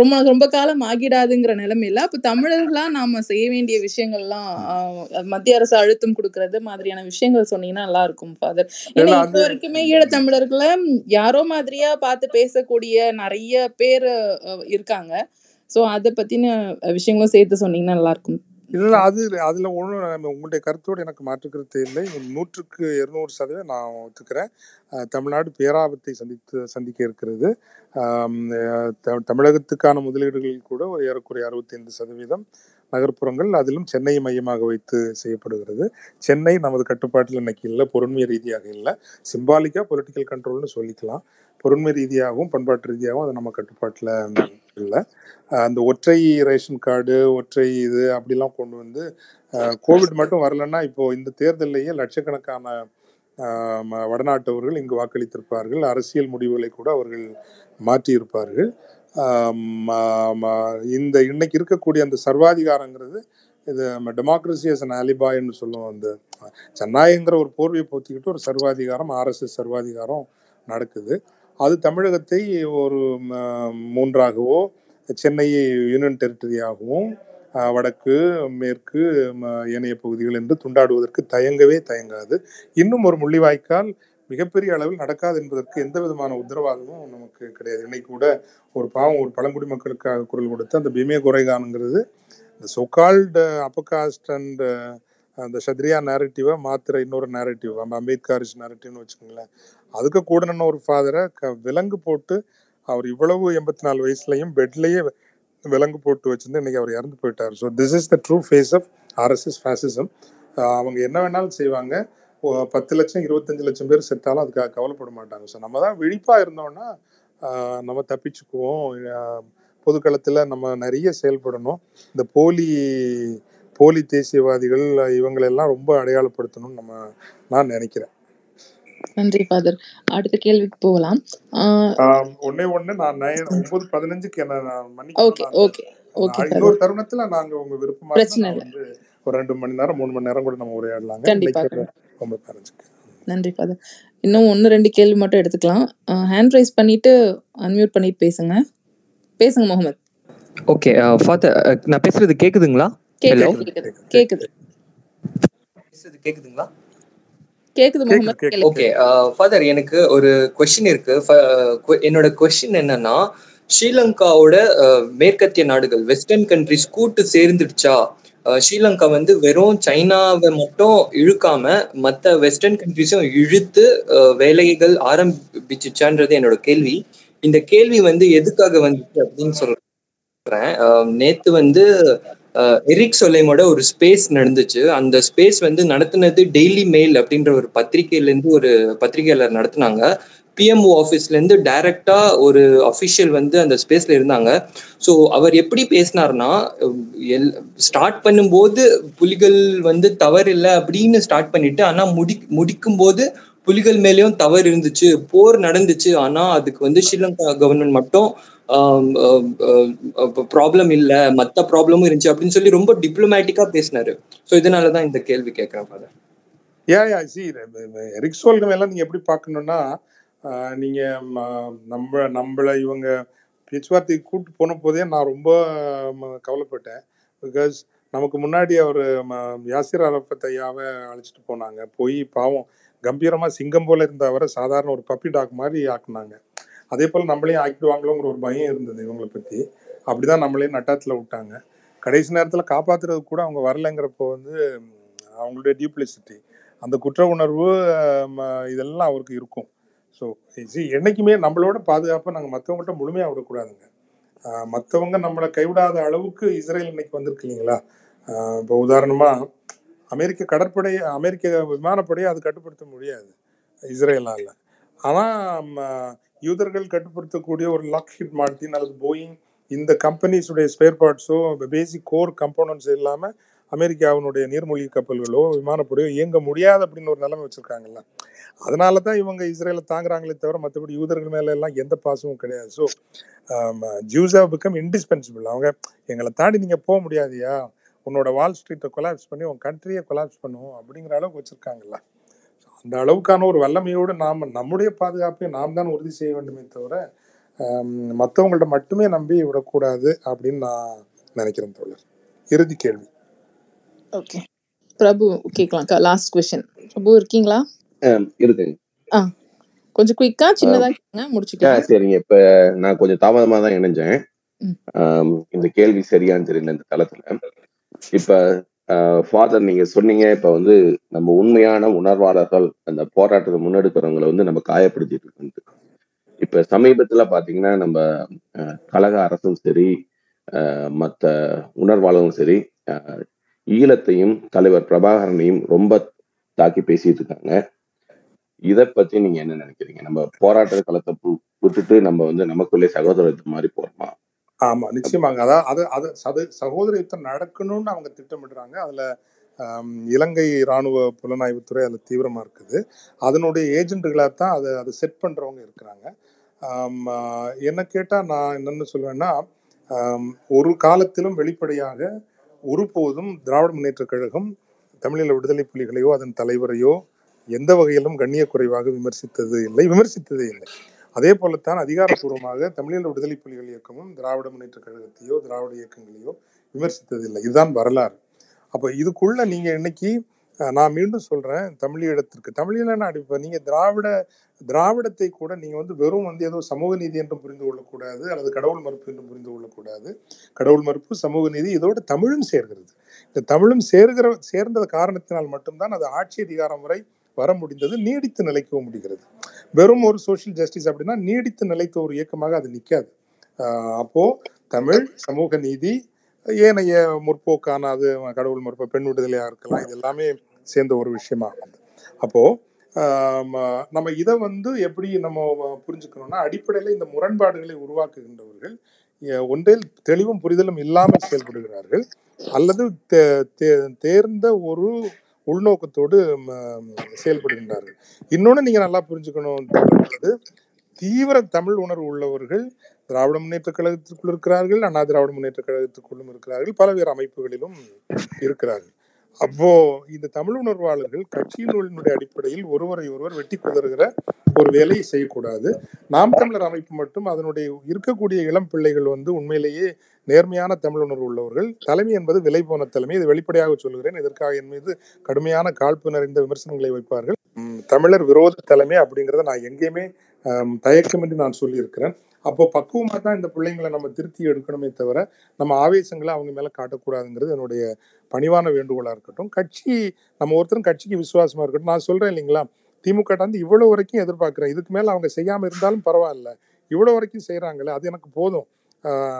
ரொம்ப ரொம்ப காலம் ஆகிடாதுங்கிற நிலைமையில அப்ப தமிழர்களா நாம செய்ய வேண்டிய விஷயங்கள்லாம் ஆஹ் மத்திய அரசு அழுத்தம் கொடுக்கறது மாதிரியான விஷயங்கள் சொன்னீங்கன்னா நல்லா இருக்கும் ஃபாதர். ஏன்னா இப்போ வரைக்குமே ஈழத்தமிழர்களை யாரோ மாதிரியா பார்த்து பேசக்கூடிய நிறைய பேர் இருக்காங்க. ஸோ அதை பற்றின விஷயங்களும் சேர்த்து சொன்னீங்கன்னா நல்லாயிருக்கும் இல்லை அது அதில் ஒன்றும் உங்களுடைய கருத்தோடு எனக்கு மாற்றுக்கிறது இல்லை நூற்றுக்கு இருநூறு சதவீதம் நான் ஒத்துக்கிறேன். தமிழ்நாடு பேராபத்தை சந்தித்து சந்திக்க இருக்கிறது. த- தமிழகத்துக்கான முதலீடுகளில் கூட ஒரு ஏறக்குறைய அறுபத்தைந்து சதவீதம் நகர்ப்புறங்கள் அதிலும் சென்னையை மையமாக வைத்து செய்யப்படுகிறது. சென்னை நமது கட்டுப்பாட்டில் இன்னைக்கு இல்லை பொருண்மை ரீதியாக இல்லை. சிம்பாலிக்கா பொலிட்டிக்கல் கண்ட்ரோல்னு சொல்லிக்கலாம். பொருண்மை ரீதியாகவும் பண்பாட்டு ரீதியாகவும் அது நம்ம கட்டுப்பாட்டில் இல்லை. அந்த ஒற்றை ரேஷன் கார்டு ஒற்றை இது அப்படிலாம் கொண்டு வந்து கோவிட் மட்டும் வரலன்னா இப்போ இந்த தேர்தலையே லட்சக்கணக்கான வடநாட்டவர்கள் இங்கு வாக்களித்திருப்பார்கள். அரசியல் முடிவுகளை கூட அவர்கள் மாற்றியிருப்பார்கள். இந்த இன்னைக்கு இருக்கக்கூடிய அந்த சர்வாதிகாரங்கிறது இது டெமோக்ரஸி அஸ் அன் அலிபாய்ன்னு சொல்லுவோம். அந்த சென்னாய்ங்கிற ஒரு போர்வையை போத்திக்கிட்டு ஒரு சர்வாதிகாரம் ஆர்எஸ்எஸ் சர்வாதிகாரம் நடக்குது. அது தமிழகத்தை ஒரு மூன்றாகவோ சென்னையை யூனியன் டெரிட்டரியாகவும் வடக்கு மேற்கு ஏனைய பகுதிகள் என்று துண்டாடுவதற்கு தயங்கவே தயங்காது. இன்னும் ஒரு முள்ளிவாய்க்கால் மிகப்பெரிய அளவில் நடக்காது என்பதற்கு எந்த விதமான உத்தரவாதமும் நமக்கு கிடையாது. இன்னைக்கு கூட ஒரு பாவம் ஒரு பழங்குடி மக்களுக்காக குரல் கொடுத்து அந்த பீமே குறைகானுங்கிறது இந்த சோகால்டு அப்பகாஸ்ட் அண்ட் அந்த சத்ரியா நேரட்டிவை மாத்திர இன்னொரு நேரட்டிவ் நம்ம அம்பேத்கரிஸ் நேரட்டிவ்னு வச்சுக்கோங்களேன். அதுக்கு கூடன ஒரு ஃபாதரை க விலங்கு போட்டு அவர் இவ்வளவு எண்பத்தி நாலு வயசுலையும் பெட்லேயே விலங்கு போட்டு வச்சிருந்து இன்னைக்கு அவர் இறந்து போயிட்டார். So this is the true face of RSS fascism அவங்க என்ன வேணாலும் செய்வாங்க. பத்து லட்சம் இருபத்தஞ்சு லட்சம் பேர் செத்தாலும் அதுக்காக கவலைப்பட மாட்டாங்க. ஸோ நம்ம தான் விழிப்பாக இருந்தோம்னா நம்ம தப்பிச்சுக்குவோம். பொதுக்களத்தில் நம்ம நிறைய செயல்படணும். இந்த போலி போலி தேசியவாதிகள் இவங்களெல்லாம் ரொம்ப அடையாளப்படுத்தணும்னு நம்ம நான் நினைக்கிறேன். நன்றி ஃபாதர். அடுத்த கேள்விக்கு போகலாம். ஆஹ் ஆஹ் ஒண்ணே ஒண்ணு நான் ஒன்பது பதினஞ்சுக்கு என்ன ஓகே ஓகே ஓகே இன்னொரு தருணத்துல நாங்க உங்க விருப்பமா பிரச்சனை இல்லை. ஒரு ரெண்டு மணி நேரம் மூணு மணி நேரம் கூட நம்ம உரையாடலாங்க. கண்டிப்பா இன்னைக்கு ஒரு கண்டிப்பா. ஒன்பது பதினஞ்சுக்கு நன்றி ஃபாதர். இன்னும் ஒன்று ரெண்டு கேள்வி மட்டும் எடுத்துக்கலாம். ஹேண்ட் ரைஸ் பண்ணிட்டு அன்மியூட் பண்ணிட்டு பேசுங்க. பேசுங்க முகமது. ஓகே ஃபாதர் நான் பேசுறது கேக்குதுங்களா? கேக்குது கேக்குது கேக்குதுங்களா? கேக்குது முகமது ஓகே ஃபாதர் எனக்கு ஒரு கொஸ்டின் இருக்கு. என்னோட கொஸ்டின் என்னன்னா ஸ்ரீலங்காவோட மேற்கத்திய நாடுகள் வெஸ்டர்ன் கண்ட்ரிஸ் கூட்டு சேர்ந்துடுச்சா? ஸ்ரீலங்கா வந்து வெறும் சைனாவை மட்டும் இழுக்காம மற்ற வெஸ்டர்ன் கண்ட்ரிஸும் இழுத்து வேலைகள் ஆரம்பிச்சுச்சான்றது என்னோட கேள்வி. இந்த கேள்வி வந்து எதுக்காக வந்துச்சு அப்படின்னு சொல்றேன். நேத்து வந்து எரிக் சொலைமோட ஒரு ஸ்பேஸ் நடந்துச்சு. அந்த ஸ்பேஸ் வந்து நடத்தினது டெய்லி மெயில் அப்படின்ற ஒரு பத்திரிகையிலேருந்து ஒரு பத்திரிகையாளர் நடத்தினாங்க. பிஎம்ஓ ஆஃபீஸ்லேருந்து டைரக்டாக ஒரு அஃபிஷியல் வந்து அந்த ஸ்பேஸில் இருந்தாங்க. ஸோ அவர் எப்படி பேசினார்னா எல் ஸ்டார்ட் பண்ணும்போது புலிகள் வந்து தவறு இல்லை அப்படின்னு ஸ்டார்ட் பண்ணிட்டு ஆனால் முடி முடிக்கும் போது புலிகள் மேலேயும் தவறு இருந்துச்சு. போர் நடந்துச்சு. ஆனால் அதுக்கு வந்து ஸ்ரீலங்கா கவர்மெண்ட் மட்டும் ப்ராப்ளம் இல்லை மற்ற ப்ராப்ளமும் இருந்துச்சு அப்படின்னு சொல்லி ரொம்ப டிப்ளமேட்டிக்காக பேசினாரு. ஸோ இதனால தான் இந்த கேள்வி கேட்குறேன் ஃபாதர் யா யா சி எரிக் சோல்கம் எல்லாம் நீங்கள் எப்படி பார்க்கணுன்னா நீங்கள் நம்ம நம்மளை இவங்க பேச்சுவார்த்தைக்கு கூட்டு போன போதே நான் ரொம்ப ம, கவலைப்பட்டேன். பிகாஸ் நமக்கு முன்னாடி அவர் யாசிர் அரபத் ஐயாவை அழைச்சிட்டு போனாங்க. போய் பாவம் கம்பீரமாக சிங்கம் போல இருந்த அவரை சாதாரண ஒரு பப்பி டாக் மாதிரி ஆக்குனாங்க. அதே போல் நம்மளையும் ஆக்கிடுவாங்களோங்கிற ஒரு பயம் இருந்தது இவங்களை பற்றி அப்படிதான் நம்மளையும் நட்டாத்தில் விட்டாங்க. கடைசி நேரத்தில் காப்பாத்துறது கூட அவங்க வரலைங்கிறப்போ வந்து அவங்களுடைய டியூப்ளிசிட்டி அந்த குற்ற உணர்வு இதெல்லாம் அவருக்கு இருக்கும். ஸோ என்றைக்குமே நம்மளோட பாதுகாப்பை நாங்கள் மற்றவங்கள்ட்ட முழுமையாக விடக்கூடாதுங்க. மற்றவங்க நம்மளை கைவிடாத அளவுக்கு இஸ்ரேல் இன்னைக்கு வந்திருக்கு இல்லைங்களா? இப்போ உதாரணமாக அமெரிக்க கடற்படை அமெரிக்க விமானப்படையை அது கட்டுப்படுத்த முடியாது இஸ்ரேலால். ஆனால் யூதர்கள் கட்டுப்படுத்தக்கூடிய ஒரு லாக்ஹிட் மார்டின் அல்லது போயிங் இந்த கம்பெனிஸுடைய ஸ்பேர் பார்ட்ஸோ பேசிக் கோர் கம்போனன்ட்ஸ் இல்லாமல் அமெரிக்காவினுடைய நீர்மூழ்கி கப்பல்களோ விமானப்படையோ இயங்க முடியாது அப்படின்னு ஒரு நிலைமை வச்சுருக்காங்கல்ல. அதனால தான் இவங்க இஸ்ரேலை தாங்குறாங்களே தவிர மற்றபடி யூதர்கள் மேலே எல்லாம் எந்த பாசமும் கிடையாது. So Jews have become indispensable அவங்க எங்களை தாண்டி நீங்கள் போக முடியாதியா உன்னோட வால் ஸ்ட்ரீட்டை கொலாப்ஸ் பண்ணி உன் கண்ட்ரியை கொலாப்ஸ் பண்ணுவோம் அப்படிங்கிற அளவுக்கு வச்சிருக்காங்கல்ல. அந்த அளவுக்கான ஒரு வல்லமையோடு நாம் நம்முடைய பாதுகாப்பை நாம் தான் உறுதி செய்ய வேண்டுமே தவிர மற்றவங்கள்ட்ட மட்டுமே நம்பி விடக்கூடாது அப்படின்னு நான் நினைக்கிறேன் தோழர். இறுதி கேள்வி. ஓகே. பிரபு கேட்கலாம். லாஸ்ட் கொஸ்டின் பிரபு இருக்கீங்களா? ஆஹ் இருக்குங்க கொஞ்சம் குயிக்கா சின்னதா முடிச்சுக்கலாம். சரிங்க. இப்ப நான் கொஞ்சம் தாமதமா தான் இணைஞ்சேன். இந்த கேள்வி சரியான்னு தெரியல இந்த தளத்துல. இப்ப ஃபாதர் நீங்க சொன்னீங்க இப்ப வந்து நம்ம உண்மையான உணர்வாளர்கள் அந்த போராட்டத்தை முன்னெடுக்கிறவங்களை வந்து நம்ம காயப்படுத்திட்டு இருக்கோம் இப்ப சமீபத்துல பாத்தீங்கன்னா நம்ம அஹ், கழக அரசும் சரி அஹ், மத்த உணர்வாளரும் சரி அஹ், ஈழத்தையும் தலைவர் பிரபாகரனையும் ரொம்ப தாக்கி பேசிட்டு இருக்காங்க. இதை பத்தி நீங்க என்ன நினைக்கிறீங்க? நம்ம போராட்ட களத்தை விட்டுட்டு நம்ம வந்து நமக்குள்ளே சகோதரத்து மாதிரி போறோமா? ஆமா நிச்சயமாங்க அதான் அது அது அது சகோதர யுத்தம் நடக்கணும்னு அவங்க திட்டமிடுறாங்க. அதுல இலங்கை ராணுவ புலனாய்வுத்துறை அதுல தீவிரமா இருக்குது. அதனுடைய ஏஜென்ட்டுகளாக தான் அதை அதை செட் பண்றவங்க இருக்கிறாங்க. என்ன கேட்டா நான் என்னென்னு சொல்லுவேன்னா ஒரு காலத்திலும் வெளிப்படையாக ஒருபோதும் திராவிட முன்னேற்றக் கழகம் தமிழீழ விடுதலை புலிகளையோ அதன் தலைவரையோ எந்த வகையிலும் கண்ணிய குறைவாக விமர்சித்தது இல்லை விமர்சித்ததே இல்லை. அதே போலத்தான் அதிகாரப்பூர்வமாக தமிழீழ விடுதலை புலிகள் இயக்கமும் திராவிட முன்னேற்ற கழகத்தையோ திராவிட இயக்கங்களையோ விமர்சித்ததில்லை. இதுதான் வரலாறு. அப்போ இதுக்குள்ள நீங்க இன்னைக்கு நான் மீண்டும் சொல்றேன் தமிழீழத்திற்கு. தமிழீழம்னா இப்போ நீங்க திராவிட திராவிடத்தை கூட நீங்க வந்து வெறும் வந்து ஏதோ சமூக நீதி என்றும் புரிந்து கொள்ளக்கூடாது அல்லது கடவுள் மறுப்பு என்றும் புரிந்து கொள்ளக்கூடாது. கடவுள் மறுப்பு சமூக நீதி இதோடு தமிழும் சேர்கிறது. இந்த தமிழும் சேர்கிற சேர்ந்த காரணத்தினால் மட்டும்தான் அது ஆட்சி அதிகாரம் முறை வர முடிந்தது நீடித்து நிலைக்கவும் முடிகிறது. வெறும் ஒரு சோஷியல் ஜஸ்டிஸ் அப்படின்னா நீடித்து நிலைத்த ஒரு இயக்கமாக அது நிற்காது அப்போ தமிழ் சமூக நீதி ஏனைய முற்போக்கான அது கடவுள் முற்போ பெண் விடுதலையாக இருக்கலாம் இது எல்லாமே சேர்ந்த ஒரு விஷயமாக அப்போ நம்ம இதை வந்து எப்படி நம்ம புரிஞ்சுக்கணும்னா அடிப்படையில் இந்த முரண்பாடுகளை உருவாக்குகின்றவர்கள் ஒன்றில் தெளிவும் புரிதலும் இல்லாமல் செயல்படுகிறார்கள் அல்லது தே- தே- தேர்ந்த ஒரு உள்நோக்கத்தோடு செயல்படுகின்றார்கள். இன்னொன்று நீங்க நல்லா புரிஞ்சுக்கணும் தீவிர தமிழ் உணர்வு உள்ளவர்கள் திராவிட முன்னேற்ற கழகத்திற்குள் இருக்கிறார்கள் அண்ணா திராவிட முன்னேற்ற கழகத்திற்குள்ளும் இருக்கிறார்கள் பல்வேறு அமைப்புகளிலும் இருக்கிறார்கள். அப்போ இந்த தமிழ் உணர்வாளர்கள் கட்சியினுடைய அடிப்படையில் ஒருவரை ஒருவர் வெட்டி குதறுகிற ஒரு வேலையை செய்யக்கூடாது. நாம் தமிழர் அமைப்பு மட்டும் அதனுடைய இருக்கக்கூடிய இளம் பிள்ளைகள் வந்து உண்மையிலேயே நேர்மையான தமிழ் உணர்வு உள்ளவர்கள். தலைமை என்பது விலை போன தலைமை. இது வெளிப்படையாக சொல்கிறேன். இதற்காக என் மீது கடுமையான காழ்ப்பு நிறைந்த விமர்சனங்களை வைப்பார்கள். உம், தமிழர் விரோத தலைமை அப்படிங்கிறத நான் எங்கேயுமே தயக்கமின்றி நான் சொல்லியிருக்கிறேன். அப்போ பக்குவமாக தான் இந்த பிள்ளைங்களை நம்ம திருத்தி எடுக்கணுமே தவிர நம்ம ஆவேசங்களை அவங்க மேலே காட்டக்கூடாதுங்கிறது என்னுடைய பணிவான வேண்டுகோளாக இருக்கட்டும். கட்சி நம்ம ஒருத்தரும் கட்சிக்கு விசுவாசமாக இருக்கட்டும். நான் சொல்கிறேன் இல்லைங்களா? திமுக வந்து இவ்வளோ வரைக்கும் எதிர்பார்க்குறேன். இதுக்கு மேலே அவங்க செய்யாமல் இருந்தாலும் பரவாயில்ல. இவ்வளோ வரைக்கும் செய்கிறாங்களே அது எனக்கு போதும்.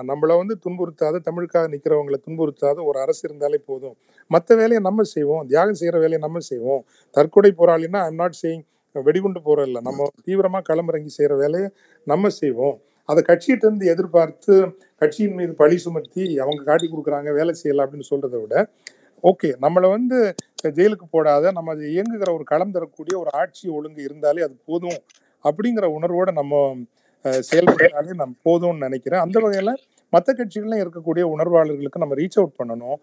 நம்மளை வந்து துன்புறுத்தாத தமிழுக்காக நிற்கிறவங்களை துன்புறுத்தாத ஒரு அரசு இருந்தாலே போதும். மற்ற வேலையை நம்ம செய்வோம். தியாகம் செய்கிற வேலையை நம்ம செய்வோம். தற்கொலை போராளின்னா ஐம் நாட் சேயிங் வெடிகுண்டு போகிற இல்லை நம்ம தீவிரமாக களமிறங்கி செய்கிற வேலையை நம்ம செய்வோம். அதை கட்சிகிட்ட இருந்து எதிர்பார்த்து கட்சியின் மீது பழி சுமத்தி அவங்க காட்டி கொடுக்குறாங்க வேலை செய்யலாம் அப்படின்னு சொல்றதை விட ஓகே நம்மளை வந்து ஜெயிலுக்கு போடாத நம்ம அது இயங்குகிற ஒரு களம் தரக்கூடிய ஒரு ஆட்சி ஒழுங்கு இருந்தாலே அது போதும் அப்படிங்கிற உணர்வோட நம்ம செயல்படுறாலே நம்ம போதும்னு நினைக்கிறேன். அந்த வகையில் மற்ற கட்சிகள்லாம் இருக்கக்கூடிய உணர்வாளர்களுக்கு நம்ம ரீச் அவுட் பண்ணணும்.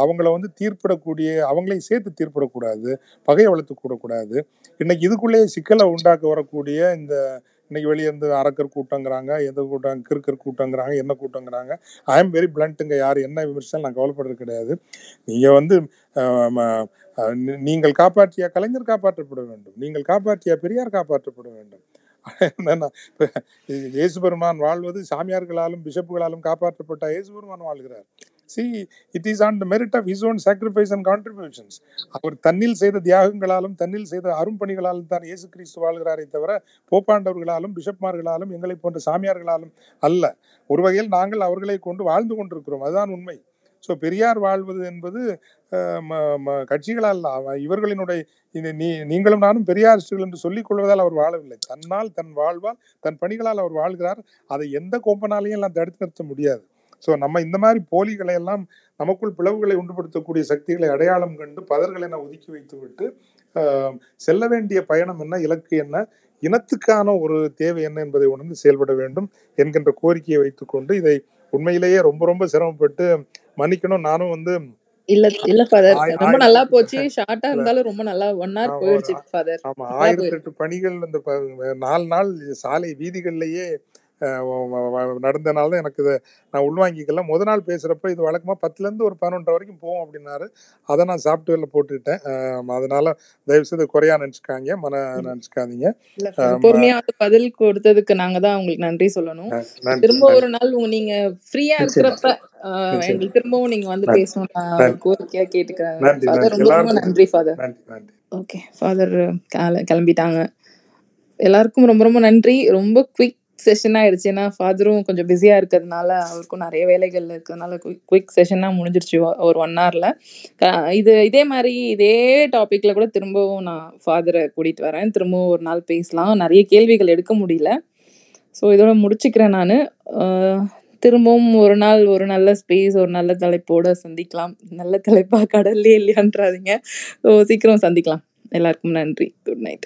அவங்கள வந்து தீர்ப்பிடக்கூடிய அவங்களையும் சேர்த்து தீர்ப்பிடக்கூடாது பகையை வளர்த்து கூடக்கூடாது. இன்னைக்கு இதுக்குள்ளேயே சிக்கலை உண்டாக்க வரக்கூடிய இந்த இன்னைக்கு வெளியே இருந்து அரக்கர் கூட்டங்கிறாங்க எந்த கூட்டம் கிறுக்கர் கூட்டங்கிறாங்க என்ன கூட்டங்கிறாங்க. ஐ எம் வெரி பிளண்ட்டுங்க யார் என்ன விமர்சனம் நான் கவலைப்படுறது கிடையாது. நீங்கள் வந்து நீங்கள் காப்பாற்றிய கலைஞர் காப்பாற்றப்பட வேண்டும். நீங்கள் காப்பாற்றிய பெரியார் காப்பாற்றப்பட வேண்டும். என்னன்னா, இயேசு பெருமான் வாழ்வது சாமியார்களாலும் பிஷப்புகளாலும் காப்பாற்றப்பட்ட இயேசு பெருமான் வாழ்கிறார். See it is on the merit of his own sacrifice and contributions அவர் தன்னில் செய்த தியாகங்களாலும் தன்னில் செய்த அரும்பணிகளாலும் தான் இயேசு கிறிஸ்து வாழ்கிறாரே தவிர போப்பாண்டவர்களாலும் பிஷப்மார்களாலும் எங்களை போன்ற சாமியார்களாலும் அல்ல. ஒரு வகையில் நாங்கள் அவர்களை கொண்டு வாழ்ந்து கொண்டிருக்கிறோம். அதுதான் உண்மை. ஸோ பெரியார் வாழ்வது என்பது ம- ம- கட்சிகளால் அல்ல. இவர்களினுடைய இந்த நீ நீங்களும் நானும் பெரியாரிஸ்டுகள் என்று சொல்லிக் கொள்வதால் அவர் வாழவில்லை. தன்னால் தன் வாழ்வால் தன் பணிகளால் அவர் வாழ்கிறார். அதை எந்த கோப்பனாலையும் எல்லாம் தடுத்து நிறுத்த முடியாது. ஸோ நம்ம இந்த மாதிரி போலிகளை எல்லாம் நமக்குள் பிளவுகளை உண்டுபடுத்தக்கூடிய சக்திகளை அடையாளம் கண்டு பதர்களை என ஒதுக்கி வைத்து விட்டு ஆஹ், செல்ல வேண்டிய பயணம் என்ன இலக்கு என்ன இனத்துக்கான ஒரு தேவை என்ன என்பதை உணர்ந்து செயல்பட வேண்டும் என்கின்ற கோரிக்கையை வைத்துக்கொண்டு இதை உண்மையிலேயே ரொம்ப ரொம்ப சிரமப்பட்டு மன்னிக்கணும். நானும் வந்து இல்ல இல்ல ஃபாதர் ஆய்- ரொம்ப நல்லா போச்சு. ஷார்ட்டா இல்ல. இருந்தாலும் ரொம்ப நல்லா ஒன் ஹவர் ஆமா, போயிடுச்சு ஆ- ஃபாதர் ஆமா நல்லா ஆயிரத்தி போயிடுச்சு எட்டு பணிகள் இந்த நாலு நாள் சாலை வீதிகள்லயே நடந்தனால தான் எனக்கு இதை நான் உள்வாங்கிக்கல. முத நாள் பேசுறப்ப இது வழக்கமா பத்துல இருந்து ஒரு பதினொன்றரை வரைக்கும் போகும் அப்படின்னாரு. அதை நான் சாஃப்ட்வேர்ல போட்டுக்கிட்டேன். அதனால தயவு செய்து குறையா நினைச்சுக்காங்க மன நினைச்சுக்காதீங்க. இல்ல ஃபாதர் ஆமா, பொறுமையா வந்து பதில் கொடுத்ததுக்கு நாங்க தான் உங்களுக்கு நன்றி சொல்லணும். திரும்ப ஒரு நாள் உங்க நீங்க ஃப்ரீயா நிச்சயமா. இருக்கிறப்ப எங்களுக்கு திரும்பவும் நீங்க வந்து பேசணும் நான் ஒரு நன்றி கோரிக்கையா கேட்டுக்கிறேன். நன்றி ஃபாதர் நன்றி. ரொம்ப நன்றி ஃபாதர் ஓகே ஃபாதர் கிளம்பிட்டாங்க. எல்லாருக்கும் ரொம்ப ரொம்ப நன்றி. ரொம்ப குவிக் செஷன் ஆயிடுச்சு ஏன்னா ஃபாதரும் கொஞ்சம் பிஸியாக இருக்கிறதுனால அவருக்கும் நிறைய வேலைகள் இருக்கிறதுனால குவிக் செஷனாக முடிஞ்சிருச்சு ஒரு ஒன் ஹவரில் இது இதே மாதிரி இதே டாப்பிக்கில் கூட திரும்பவும் நான் ஃபாதரை கூட்டிட்டு வரேன். திரும்பவும் ஒரு நாள் பேசலாம். நிறைய கேள்விகள் எடுக்க முடியல. ஸோ இதோட முடிச்சுக்கிறேன் நான். திரும்பவும் ஒரு நாள் ஒரு நல்ல ஸ்பேஸ் ஒரு நல்ல தலைப்போடு சந்திக்கலாம். நல்ல தலைப்பாக கடல்லே இல்லையான்றாதீங்க. ஸோ சீக்கிரம் சந்திக்கலாம். எல்லாருக்கும் நன்றி. Good night